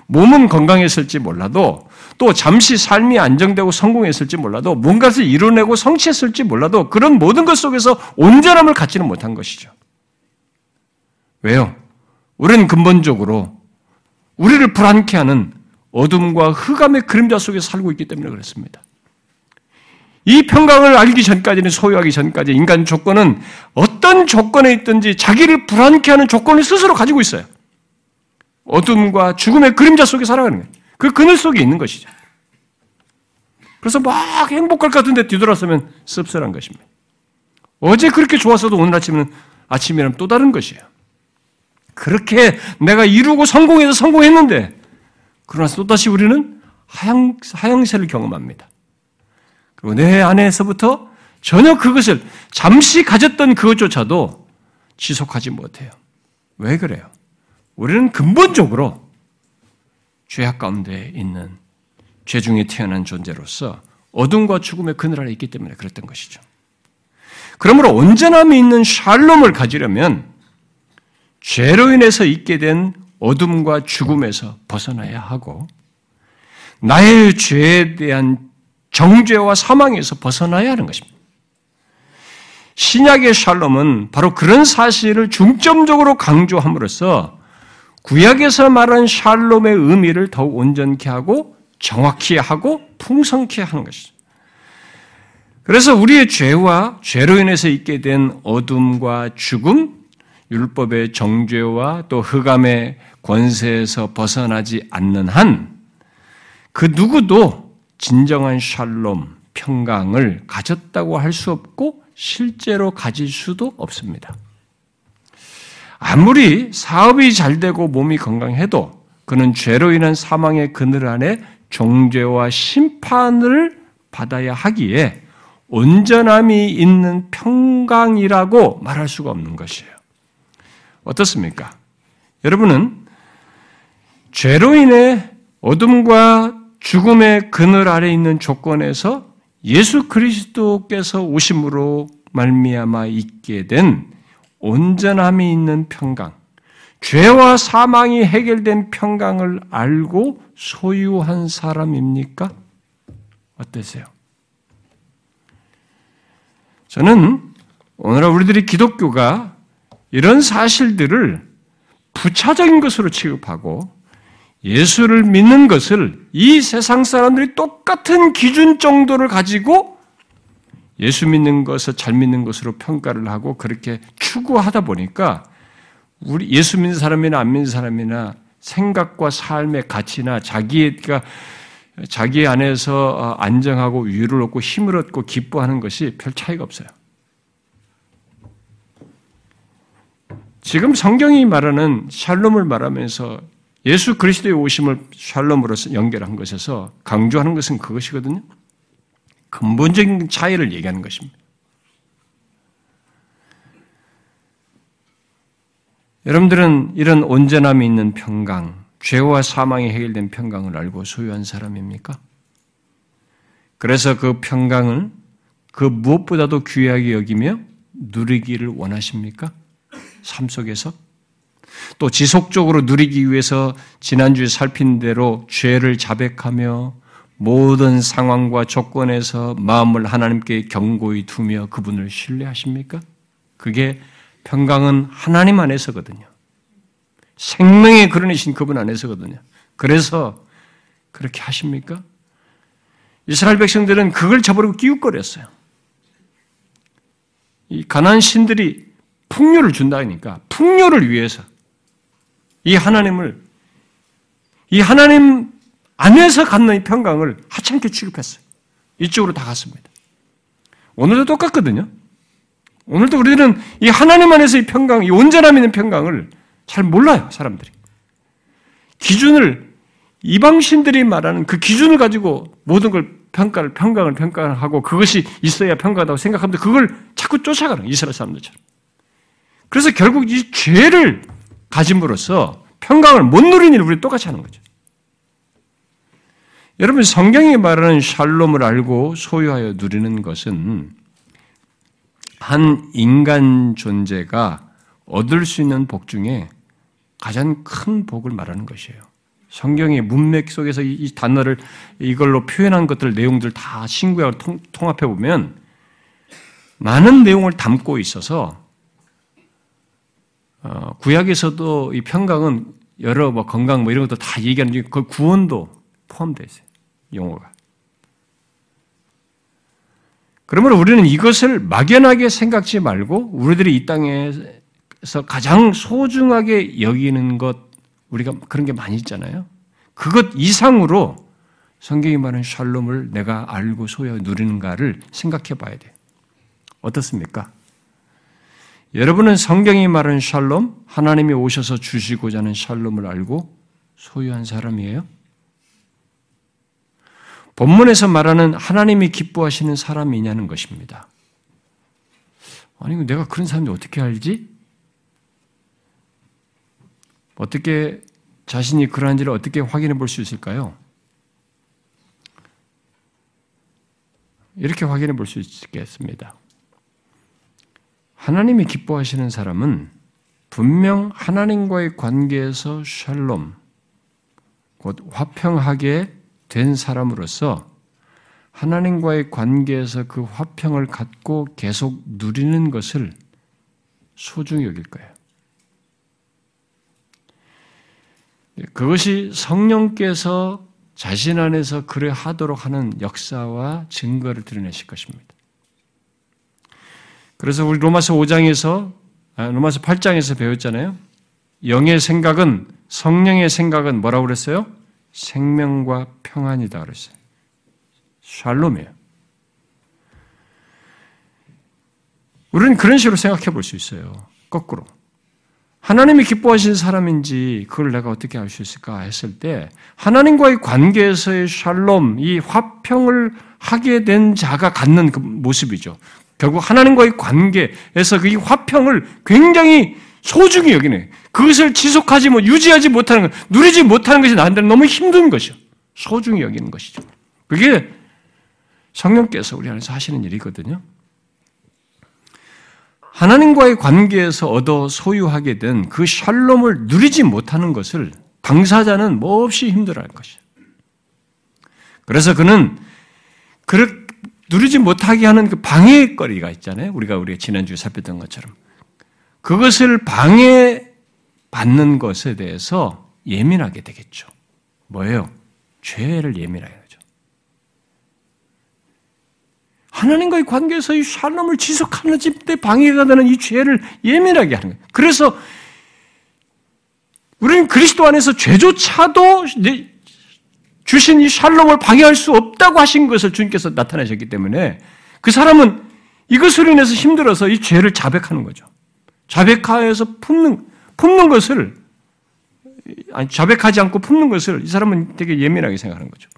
몸은 건강했을지 몰라도 또 잠시 삶이 안정되고 성공했을지 몰라도 뭔가를 이뤄내고 성취했을지 몰라도 그런 모든 것 속에서 온전함을 갖지는 못한 것이죠. 왜요? 우리는 근본적으로 우리를 불안케 하는 어둠과 흑암의 그림자 속에 살고 있기 때문에 그렇습니다. 이 평강을 알기 전까지는 소유하기 전까지 인간 조건은 어떤 조건에 있든지 자기를 불안케 하는 조건을 스스로 가지고 있어요. 어둠과 죽음의 그림자 속에 살아가는 거예요. 그 그늘 속에 있는 것이죠. 그래서 막 행복할 것 같은데 뒤돌아서면 씁쓸한 것입니다. 어제 그렇게 좋았어도 오늘 아침에는 아침이라면 또 다른 것이에요. 그렇게 내가 이루고 성공해서 성공했는데, 그러나 또다시 우리는 하향, 하향세를 경험합니다. 그리고 내 안에서부터 전혀 그것을 잠시 가졌던 그것조차도 지속하지 못해요. 왜 그래요? 우리는 근본적으로 죄악 가운데 있는 죄 중에 태어난 존재로서 어둠과 죽음의 그늘 아래 있기 때문에 그랬던 것이죠. 그러므로 온전함이 있는 샬롬을 가지려면 죄로 인해서 있게 된 어둠과 죽음에서 벗어나야 하고 나의 죄에 대한 정죄와 사망에서 벗어나야 하는 것입니다. 신약의 샬롬은 바로 그런 사실을 중점적으로 강조함으로써 구약에서 말한 샬롬의 의미를 더욱 온전케 하고 정확히 하고 풍성케 하는 것이죠. 그래서 우리의 죄와 죄로 인해서 있게 된 어둠과 죽음, 율법의 정죄와 또 흑암의 권세에서 벗어나지 않는 한 그 누구도 진정한 샬롬, 평강을 가졌다고 할 수 없고 실제로 가질 수도 없습니다. 아무리 사업이 잘 되고 몸이 건강해도 그는 죄로 인한 사망의 그늘 안에 종죄와 심판을 받아야 하기에 온전함이 있는 평강이라고 말할 수가 없는 것이에요. 어떻습니까? 여러분은 죄로 인해 어둠과 죽음의 그늘 아래 있는 조건에서 예수 그리스도께서 오심으로 말미암아 있게 된 온전함이 있는 평강, 죄와 사망이 해결된 평강을 알고 소유한 사람입니까? 어떠세요? 저는 오늘 우리들이 기독교가 이런 사실들을 부차적인 것으로 취급하고 예수를 믿는 것을 이 세상 사람들이 똑같은 기준 정도를 가지고 예수 믿는 것을 잘 믿는 것으로 평가를 하고 그렇게 추구하다 보니까 우리 예수 믿는 사람이나 안 믿는 사람이나 생각과 삶의 가치나 자기가 자기 안에서 어, 안정하고 위를 얻고 힘을 얻고 기뻐하는 것이 별 차이가 없어요. 지금 성경이 말하는 샬롬을 말하면서 예수 그리스도의 오심을 샬롬으로서 연결한 것에서 강조하는 것은 그것이거든요. 근본적인 차이를 얘기하는 것입니다. 여러분들은 이런 온전함이 있는 평강, 죄와 사망이 해결된 평강을 알고 소유한 사람입니까? 그래서 그 평강을 그 무엇보다도 귀하게 여기며 누리기를 원하십니까? 삶 속에서? 또 지속적으로 누리기 위해서 지난주에 살핀 대로 죄를 자백하며 모든 상황과 조건에서 마음을 하나님께 경고히 두며 그분을 신뢰하십니까? 그게 평강은 하나님 안에서거든요. 생명의 그러내신 그분 안에서거든요. 그래서 그렇게 하십니까? 이스라엘 백성들은 그걸 저버리고 끼웃거렸어요. 이 가난 신들이 풍요를 준다니까 풍요를 위해서 이 하나님을 이 하나님 안에서 갖는 이 평강을 하찮게 취급했어요. 이쪽으로 다 갔습니다. 오늘도 똑같거든요. 오늘도 우리들은 이 하나님 안에서 이 평강, 이 온전함 있는 평강을 잘 몰라요, 사람들이. 기준을, 이방신들이 말하는 그 기준을 가지고 모든 걸 평가를, 평강을 평가하고 그것이 있어야 평가하다고 생각하는데 그걸 자꾸 쫓아가는 이스라엘 사람들처럼. 그래서 결국 이 죄를 가짐으로써 평강을 못 누리는 일을 우리 똑같이 하는 거죠. 여러분, 성경이 말하는 샬롬을 알고 소유하여 누리는 것은 한 인간 존재가 얻을 수 있는 복 중에 가장 큰 복을 말하는 것이에요. 성경의 문맥 속에서 이 단어를 이걸로 표현한 것들 내용들 다 신구약을 통 합해 보면 많은 내용을 담고 있어서 어, 구약에서도 이 평강은 여러 뭐 건강 뭐 이런 것도 다 얘기하는 중에 그 구원도 포함되어 있어요. 용어가. 그러므로 우리는 이것을 막연하게 생각지 말고 우리들이 이 땅에서 가장 소중하게 여기는 것 우리가 그런 게 많이 있잖아요. 그것 이상으로 성경이 말하는 샬롬을 내가 알고 소유 누리는가를 생각해 봐야 돼. 어떻습니까? 여러분은 성경이 말하는 샬롬, 하나님이 오셔서 주시고자 하는 샬롬을 알고 소유한 사람이에요? 본문에서 말하는 하나님이 기뻐하시는 사람이냐는 것입니다. 아니, 내가 그런 사람이 어떻게 알지? 어떻게 자신이 그러한지를 어떻게 확인해 볼 수 있을까요? 이렇게 확인해 볼 수 있겠습니다. 하나님이 기뻐하시는 사람은 분명 하나님과의 관계에서 샬롬, 곧 화평하게 된 사람으로서 하나님과의 관계에서 그 화평을 갖고 계속 누리는 것을 소중히 여길 거예요. 그것이 성령께서 자신 안에서 그래 하도록 하는 역사와 증거를 드러내실 것입니다. 그래서 우리 로마서 5장에서, 아, 로마서 8장에서 배웠잖아요. 영의 생각은, 성령의 생각은 뭐라고 그랬어요? 생명과 평안이다 그랬어요. 샬롬이에요. 우리는 그런 식으로 생각해 볼 수 있어요. 거꾸로. 하나님이 기뻐하신 사람인지 그걸 내가 어떻게 알 수 있을까 했을 때 하나님과의 관계에서의 샬롬, 이 화평을 하게 된 자가 갖는 그 모습이죠. 결국 하나님과의 관계에서 그이 화평을 굉장히 소중히 여기네. 그것을 지속하지 못, 유지하지 못하는 것, 누리지 못하는 것이 나한테는 너무 힘든 것이죠. 소중히 여기는 것이죠. 그게 성령께서 우리 안에서 하시는 일이거든요. 하나님과의 관계에서 얻어 소유하게 된 그 샬롬을 누리지 못하는 것을 당사자는 몹시 힘들어할 것이죠. 그래서 그는 그를 누리지 못하게 하는 그 방해거리가 있잖아요. 우리가 우리가 지난주에 살폈던 것처럼 그것을 방해받는 것에 대해서 예민하게 되겠죠. 뭐예요? 죄를 예민하게 하죠. 하나님과의 관계에서 이 샬롬을 지속하는 집때 방해가 되는 이 죄를 예민하게 하는 거예요. 그래서 우리는 그리스도 안에서 죄조차도 주신 이 샬롬을 방해할 수 없다고 하신 것을 주님께서 나타내셨기 때문에 그 사람은 이것으로 인해서 힘들어서 이 죄를 자백하는 거죠. 자백하여서 품는, 품는 것을, 아니, 자백하지 않고 품는 것을 이 사람은 되게 예민하게 생각하는 거죠.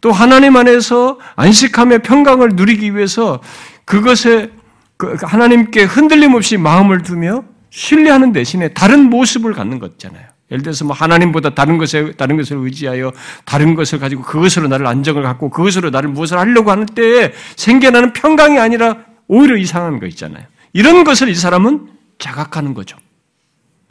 또 하나님 안에서 안식하며 평강을 누리기 위해서 그것에 그 하나님께 흔들림 없이 마음을 두며 신뢰하는 대신에 다른 모습을 갖는 것잖아요. 예를 들어서 뭐 하나님보다 다른 것에 다른 것을 의지하여 다른 것을 가지고 그것으로 나를 안정을 갖고 그것으로 나를 무엇을 하려고 하는 때에 생겨나는 평강이 아니라 오히려 이상한 거 있잖아요. 이런 것을 이 사람은 자각하는 거죠.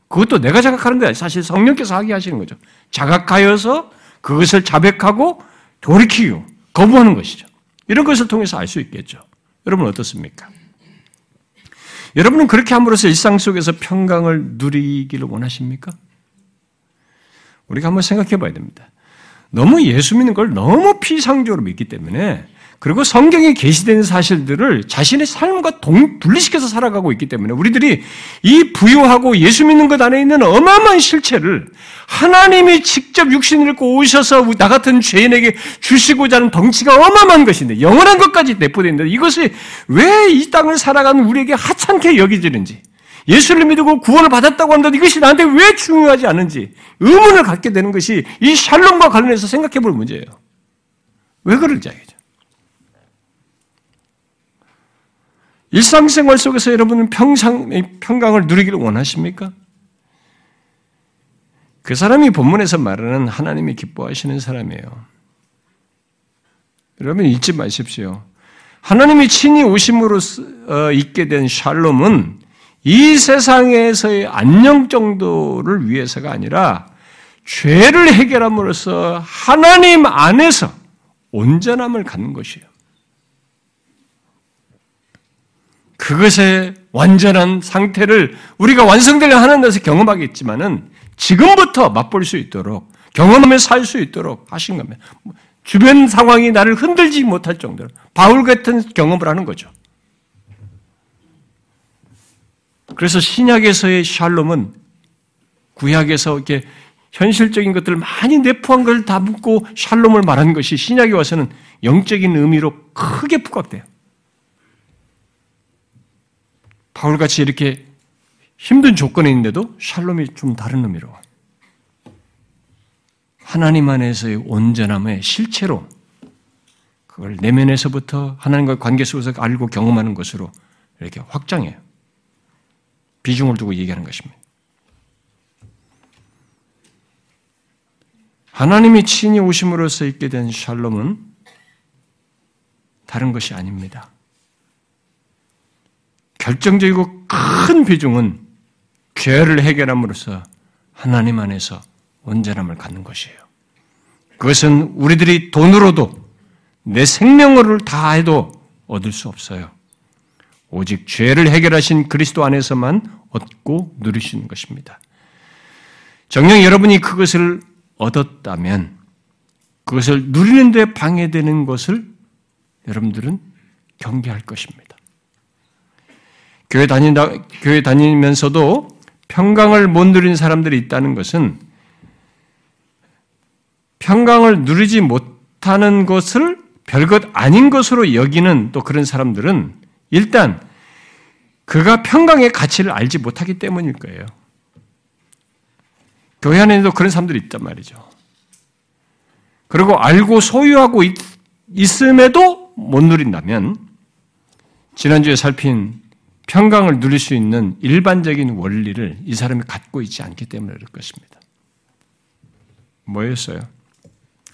그것도 내가 자각하는 거야. 사실 성령께서 하게 하시는 거죠. 자각하여서 그것을 자백하고 돌이키고 거부하는 것이죠. 이런 것을 통해서 알 수 있겠죠. 여러분 어떻습니까? 여러분은 그렇게 함으로써 일상 속에서 평강을 누리기를 원하십니까? 우리가 한번 생각해 봐야 됩니다. 너무 예수 믿는 걸 너무 피상적으로 믿기 때문에 그리고 성경에 게시된 사실들을 자신의 삶과 동, 분리시켜서 살아가고 있기 때문에 우리들이 이 부유하고 예수 믿는 것 안에 있는 어마어마한 실체를 하나님이 직접 육신을 입고 오셔서 나 같은 죄인에게 주시고자 하는 덩치가 어마어마한 것인데 영원한 것까지 내포되는데 이것이 왜 이 땅을 살아가는 우리에게 하찮게 여기지는지 예수를 믿고 구원을 받았다고 한다도 이것이 나한테 왜 중요하지 않은지 의문을 갖게 되는 것이 이 샬롬과 관련해서 생각해 볼 문제예요. 왜 그럴지 알겠죠. 일상생활 속에서 여러분은 평상, 평강을 누리기를 원하십니까? 그 사람이 본문에서 말하는 하나님이 기뻐하시는 사람이에요. 여러분 잊지 마십시오. 하나님이 친히 오심으로 어, 있게 된 샬롬은 이 세상에서의 안녕 정도를 위해서가 아니라 죄를 해결함으로써 하나님 안에서 온전함을 갖는 것이에요. 그것의 완전한 상태를 우리가 완성되려 하는 데서 경험하겠지만은 지금부터 맛볼 수 있도록 경험하며 살 수 있도록 하신 겁니다. 주변 상황이 나를 흔들지 못할 정도로 바울 같은 경험을 하는 거죠. 그래서 신약에서의 샬롬은 구약에서 이렇게 현실적인 것들을 많이 내포한 걸다 묻고 샬롬을 말한 것이 신약에 와서는 영적인 의미로 크게 부각돼요. 바울같이 이렇게 힘든 조건에 있는데도 샬롬이 좀 다른 의미로 하나님 안에서의 온전함의 실체로 그걸 내면에서부터 하나님과 관계 속에서 알고 경험하는 것으로 이렇게 확장해요. 비중을 두고 얘기하는 것입니다. 하나님이 친히 오심으로써 있게 된 샬롬은 다른 것이 아닙니다. 결정적이고 큰 비중은 죄를 해결함으로써 하나님 안에서 온전함을 갖는 것이에요. 그것은 우리들이 돈으로도 내 생명을 다 해도 얻을 수 없어요. 오직 죄를 해결하신 그리스도 안에서만 얻고 누리시는 것입니다. 정녕 여러분이 그것을 얻었다면 그것을 누리는데 방해되는 것을 여러분들은 경계할 것입니다. 교회 다닌다, 교회 다니면서도 평강을 못 누리는 사람들이 있다는 것은 평강을 누리지 못하는 것을 별것 아닌 것으로 여기는 또 그런 사람들은 일단 그가 평강의 가치를 알지 못하기 때문일 거예요. 교회 안에도 그런 사람들이 있단 말이죠. 그리고 알고 소유하고 있, 있음에도 못 누린다면 지난주에 살핀 평강을 누릴 수 있는 일반적인 원리를 이 사람이 갖고 있지 않기 때문에 그럴 것입니다. 뭐였어요?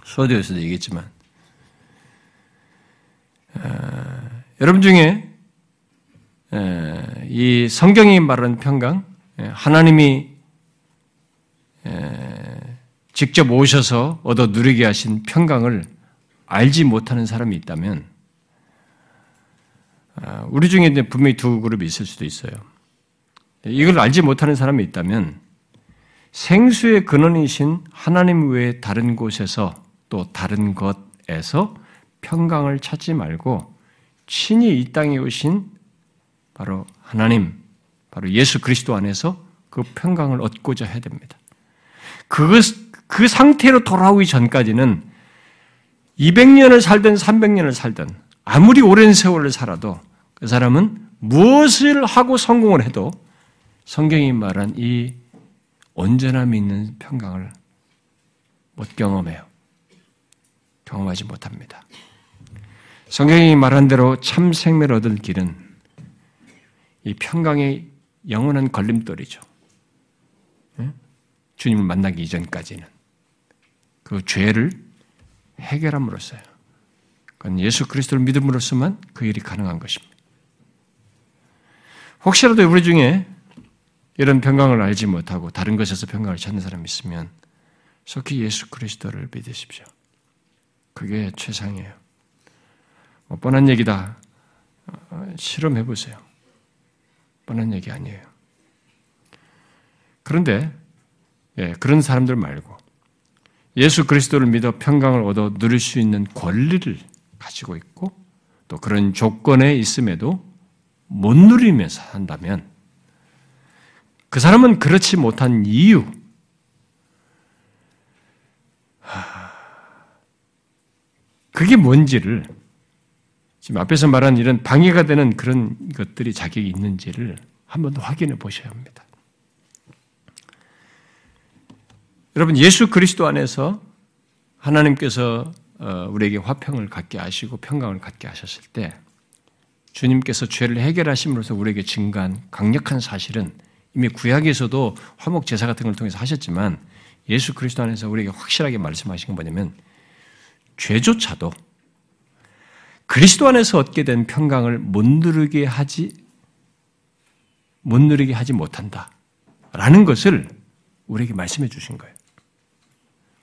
수어디에서도 얘기했지만 어, 여러분 중에 에, 이 성경이 말하는 평강, 에, 하나님이 에, 직접 오셔서 얻어 누리게 하신 평강을 알지 못하는 사람이 있다면 아, 우리 중에 분명히 두 그룹이 있을 수도 있어요. 이걸 알지 못하는 사람이 있다면 생수의 근원이신 하나님 외에 다른 곳에서 또 다른 것에서 평강을 찾지 말고 친히 이 땅에 오신 바로 하나님, 바로 예수 그리스도 안에서 그 평강을 얻고자 해야 됩니다. 그, 그 상태로 돌아오기 전까지는 200년을 살든 300년을 살든 아무리 오랜 세월을 살아도 그 사람은 무엇을 하고 성공을 해도 성경이 말한 이 온전함이 있는 평강을 못 경험해요. 경험하지 못합니다. 성경이 말한 대로 참 생명을 얻을 길은 이 평강의 영원한 걸림돌이죠. 주님을 만나기 이전까지는 그 죄를 해결함으로써요. 그건 예수 그리스도를 믿음으로써만 그 일이 가능한 것입니다. 혹시라도 우리 중에 이런 평강을 알지 못하고 다른 것에서 평강을 찾는 사람이 있으면 속히 예수 그리스도를 믿으십시오. 그게 최상이에요. 뭐 뻔한 얘기다. 어, 실험해 보세요. 뻔한 얘기 아니에요. 그런데 예, 그런 사람들 말고 예수 그리스도를 믿어 평강을 얻어 누릴 수 있는 권리를 가지고 있고 또 그런 조건에 있음에도 못 누리면서 한다면 그 사람은 그렇지 못한 이유, 그게 뭔지를 지금 앞에서 말한 이런 방해가 되는 그런 것들이 자격이 있는지를 한 번 더 확인해 보셔야 합니다. 여러분 예수 그리스도 안에서 하나님께서 어, 우리에게 화평을 갖게 하시고 평강을 갖게 하셨을 때 주님께서 죄를 해결하심으로써 우리에게 증가한 강력한 사실은 이미 구약에서도 화목 제사 같은 걸 통해서 하셨지만 예수 그리스도 안에서 우리에게 확실하게 말씀하신 건 뭐냐면 죄조차도 그리스도 안에서 얻게 된 평강을 못 누르게 하지 못 누리게 하지 못한다 라는 것을 우리에게 말씀해 주신 거예요.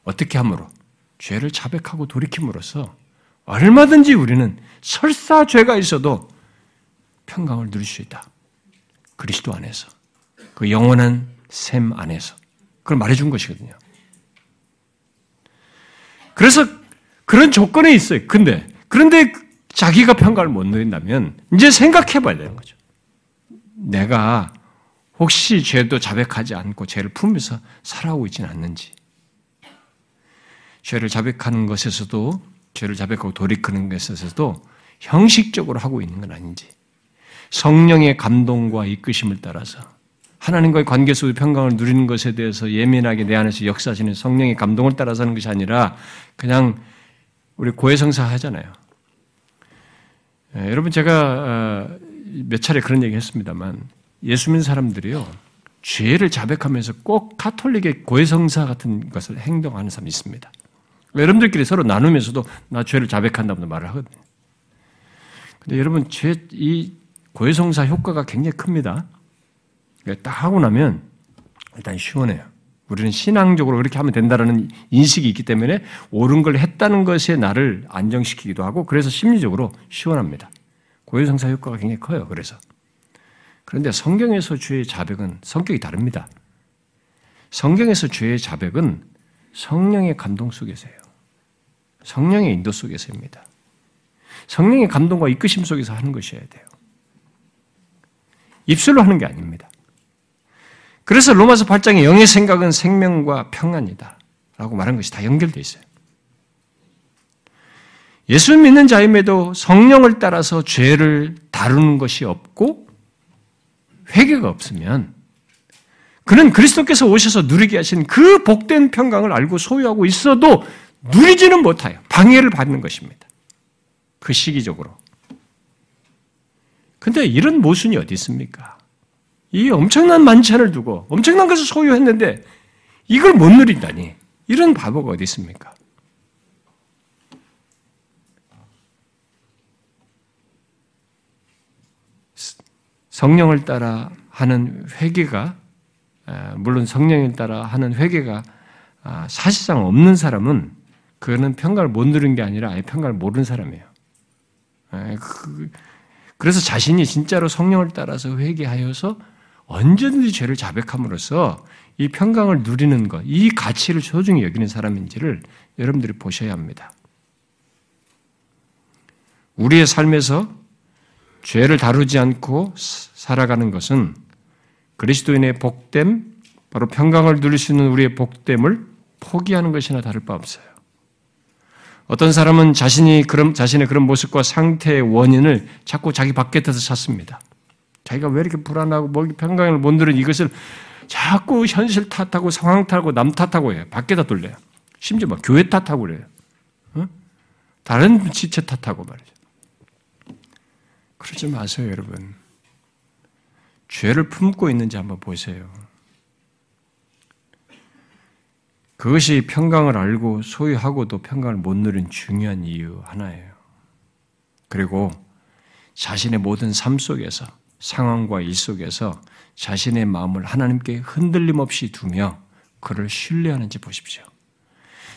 어떻게 함으로 죄를 자백하고 돌이킴으로써 얼마든지 우리는 설사 죄가 있어도 평강을 누릴 수 있다. 그리스도 안에서. 그 영원한 샘 안에서. 그걸 말해 준 것이거든요. 그래서 그런 조건에 있어요. 근데, 그런데 자기가 평강을 못 누린다면 이제 생각해 봐야 되는 거죠. 내가 혹시 죄도 자백하지 않고 죄를 품으면서 살아오고 있지는 않는지. 죄를 자백하는 것에서도 죄를 자백하고 돌이키는 것에서도 형식적으로 하고 있는 건 아닌지. 성령의 감동과 이끄심을 따라서 하나님과의 관계 속의 평강을 누리는 것에 대해서 예민하게 내 안에서 역사하시는 성령의 감동을 따라서 하는 것이 아니라 그냥 우리 고해성사 하잖아요. 예, 여러분 제가 어, 몇 차례 그런 얘기 했습니다만 예수 믿는 사람들이요. 죄를 자백하면서 꼭 카톨릭의 고해성사 같은 것을 행동하는 사람이 있습니다. 여러분들끼리 서로 나누면서도 나 죄를 자백한다고 말을 하거든요. 근데 여러분 죄, 이 고해성사 효과가 굉장히 큽니다. 딱 하고 나면 일단 시원해요. 우리는 신앙적으로 그렇게 하면 된다라는 인식이 있기 때문에 옳은 걸 했다는 것에 나를 안정시키기도 하고 그래서 심리적으로 시원합니다. 고해성사 효과가 굉장히 커요. 그래서 그런데 성경에서 죄의 자백은 성격이 다릅니다. 성경에서 죄의 자백은 성령의 감동 속에서요. 성령의 인도 속에서입니다. 성령의 감동과 이끄심 속에서 하는 것이어야 돼요. 입술로 하는 게 아닙니다. 그래서 로마서 8장의 영의 생각은 생명과 평안이다. 라고 말한 것이 다 연결되어 있어요. 예수 믿는 자임에도 성령을 따라서 죄를 다루는 것이 없고 회개가 없으면 그는 그리스도께서 오셔서 누리게 하신 그 복된 평강을 알고 소유하고 있어도 누리지는 못하여 방해를 받는 것입니다. 그 시기적으로. 근데 이런 모순이 어디 있습니까? 이 엄청난 만찬을 두고 엄청난 것을 소유했는데 이걸 못 누린다니 이런 바보가 어디 있습니까? 성령을 따라 하는 회개가 물론 성령을 따라 하는 회개가 아, 사실상 없는 사람은 그거는 평가를 못 누린 게 아니라 아예 평가를 모르는 사람이에요. 그, 그래서 자신이 진짜로 성령을 따라서 회개하여서 언제든지 죄를 자백함으로써 이 평강을 누리는 것, 이 가치를 소중히 여기는 사람인지를 여러분들이 보셔야 합니다. 우리의 삶에서 죄를 다루지 않고 살아가는 것은 그리스도인의 복됨, 바로 평강을 누릴 수 있는 우리의 복됨을 포기하는 것이나 다를 바 없어요. 어떤 사람은 자신이 그런, 자신의 그런 모습과 상태의 원인을 자꾸 자기 밖에서 찾습니다. 자기가 왜 이렇게 불안하고 뭐 평강을 못 누린 이것을 자꾸 현실 탓하고 상황 탓하고 남 탓하고 해요. 밖에다 돌려요. 심지어 막 교회 탓하고 그래요. 어? 다른 지체 탓하고 말이죠. 그러지 마세요, 여러분. 죄를 품고 있는지 한번 보세요. 그것이 평강을 알고 소유하고도 평강을 못 누린 중요한 이유 하나예요. 그리고 자신의 모든 삶 속에서 상황과 일 속에서 자신의 마음을 하나님께 흔들림 없이 두며 그를 신뢰하는지 보십시오.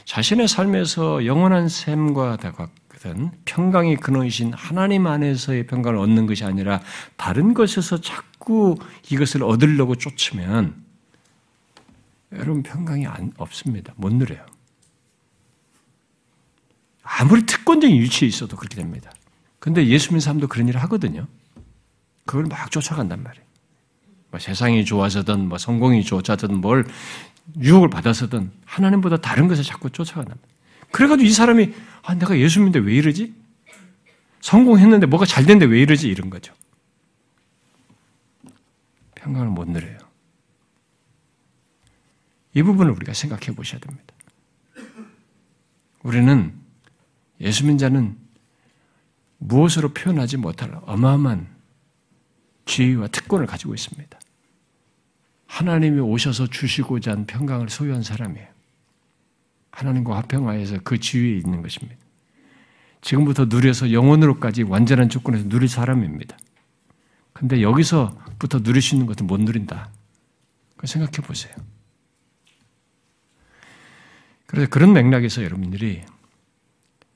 자신의 삶에서 영원한 샘과 같은 평강이 근원이신 하나님 안에서의 평강을 얻는 것이 아니라 다른 것에서 자꾸 이것을 얻으려고 쫓으면 여러분 평강이 안, 없습니다. 못 누려요. 아무리 특권적인 위치에 있어도 그렇게 됩니다. 근데 예수 믿는 사람도 그런 일을 하거든요. 그걸 막 쫓아간단 말이에요. 뭐 세상이 좋아서든 뭐 성공이 좋아서든 뭘 유혹을 받아서든 하나님보다 다른 것을 자꾸 말이에요. 그래가지고 이 사람이 아 내가 예수 믿는데 왜 이러지? 성공했는데 뭐가 잘 됐는데 왜 이러지? 이런 거죠. 평강을 못 누려요. 이 부분을 우리가 생각해 보셔야 됩니다. 우리는 예수 믿는 자는 무엇으로 표현하지 못할 어마어마한 지위와 특권을 가지고 있습니다. 하나님이 오셔서 주시고자 한 평강을 소유한 사람이에요. 하나님과 화평하여서 그 지위에 있는 것입니다. 지금부터 누려서 영원으로까지 완전한 조건에서 누릴 사람입니다. 근데 여기서부터 누릴 수 있는 것은 못 누린다. 그 생각해 보세요. 그래서 그런 맥락에서 여러분들이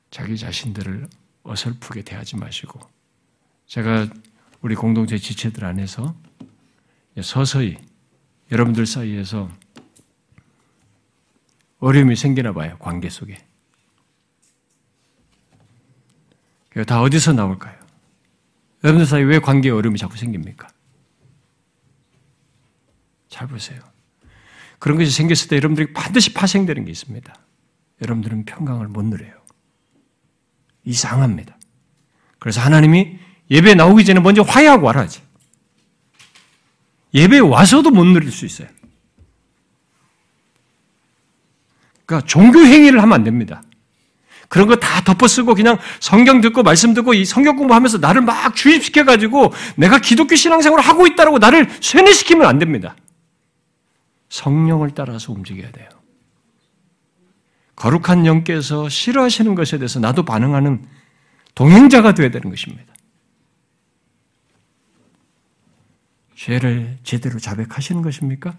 자기 자신들을 어설프게 대하지 마시고 제가 우리 공동체 지체들 안에서 서서히 여러분들 사이에서 어려움이 생기나 봐요. 관계 속에. 다 어디서 나올까요? 여러분들 사이에 왜 관계에 어려움이 자꾸 생깁니까? 잘 보세요. 그런 것이 생겼을 때 여러분들이 반드시 파생되는 게 있습니다. 여러분들은 평강을 못 누려요. 이상합니다. 그래서 하나님이 예배 나오기 전에 먼저 화해하고 와라지. 예배 와서도 못 누릴 수 있어요. 그러니까 종교 행위를 하면 안 됩니다. 그런 거 다 덮어쓰고 그냥 성경 듣고 말씀 듣고 이 성경 공부하면서 나를 막 주입시켜 가지고 내가 기독교 신앙생활을 하고 있다라고 나를 쇠뇌시키면 안 됩니다. 성령을 따라서 움직여야 돼요. 거룩한 영께서 싫어하시는 것에 대해서 나도 반응하는 동행자가 되어야 되는 것입니다. 죄를 제대로 자백하시는 것입니까?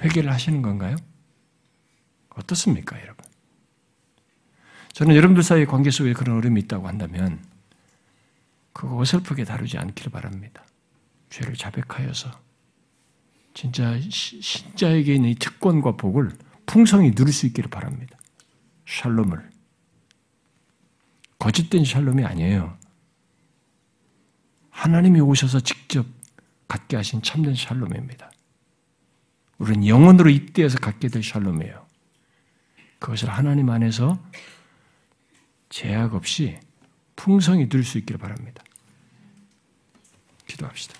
회개를 하시는 건가요? 어떻습니까, 여러분? 저는 여러분들 사이 관계 속에 그런 어려움이 있다고 한다면 그거 어설프게 다루지 않기를 바랍니다. 죄를 자백하여서 진짜 신자에게 있는 이 특권과 복을 풍성히 누릴 수 있기를 바랍니다. 샬롬을. 거짓된 샬롬이 아니에요. 하나님이 오셔서 직접 갖게 하신 참된 샬롬입니다. 우리는 영원으로 이때에서 갖게 될 샬롬이에요. 그것을 하나님 안에서 제약 없이 풍성히 누릴 수 있기를 바랍니다. 기도합시다.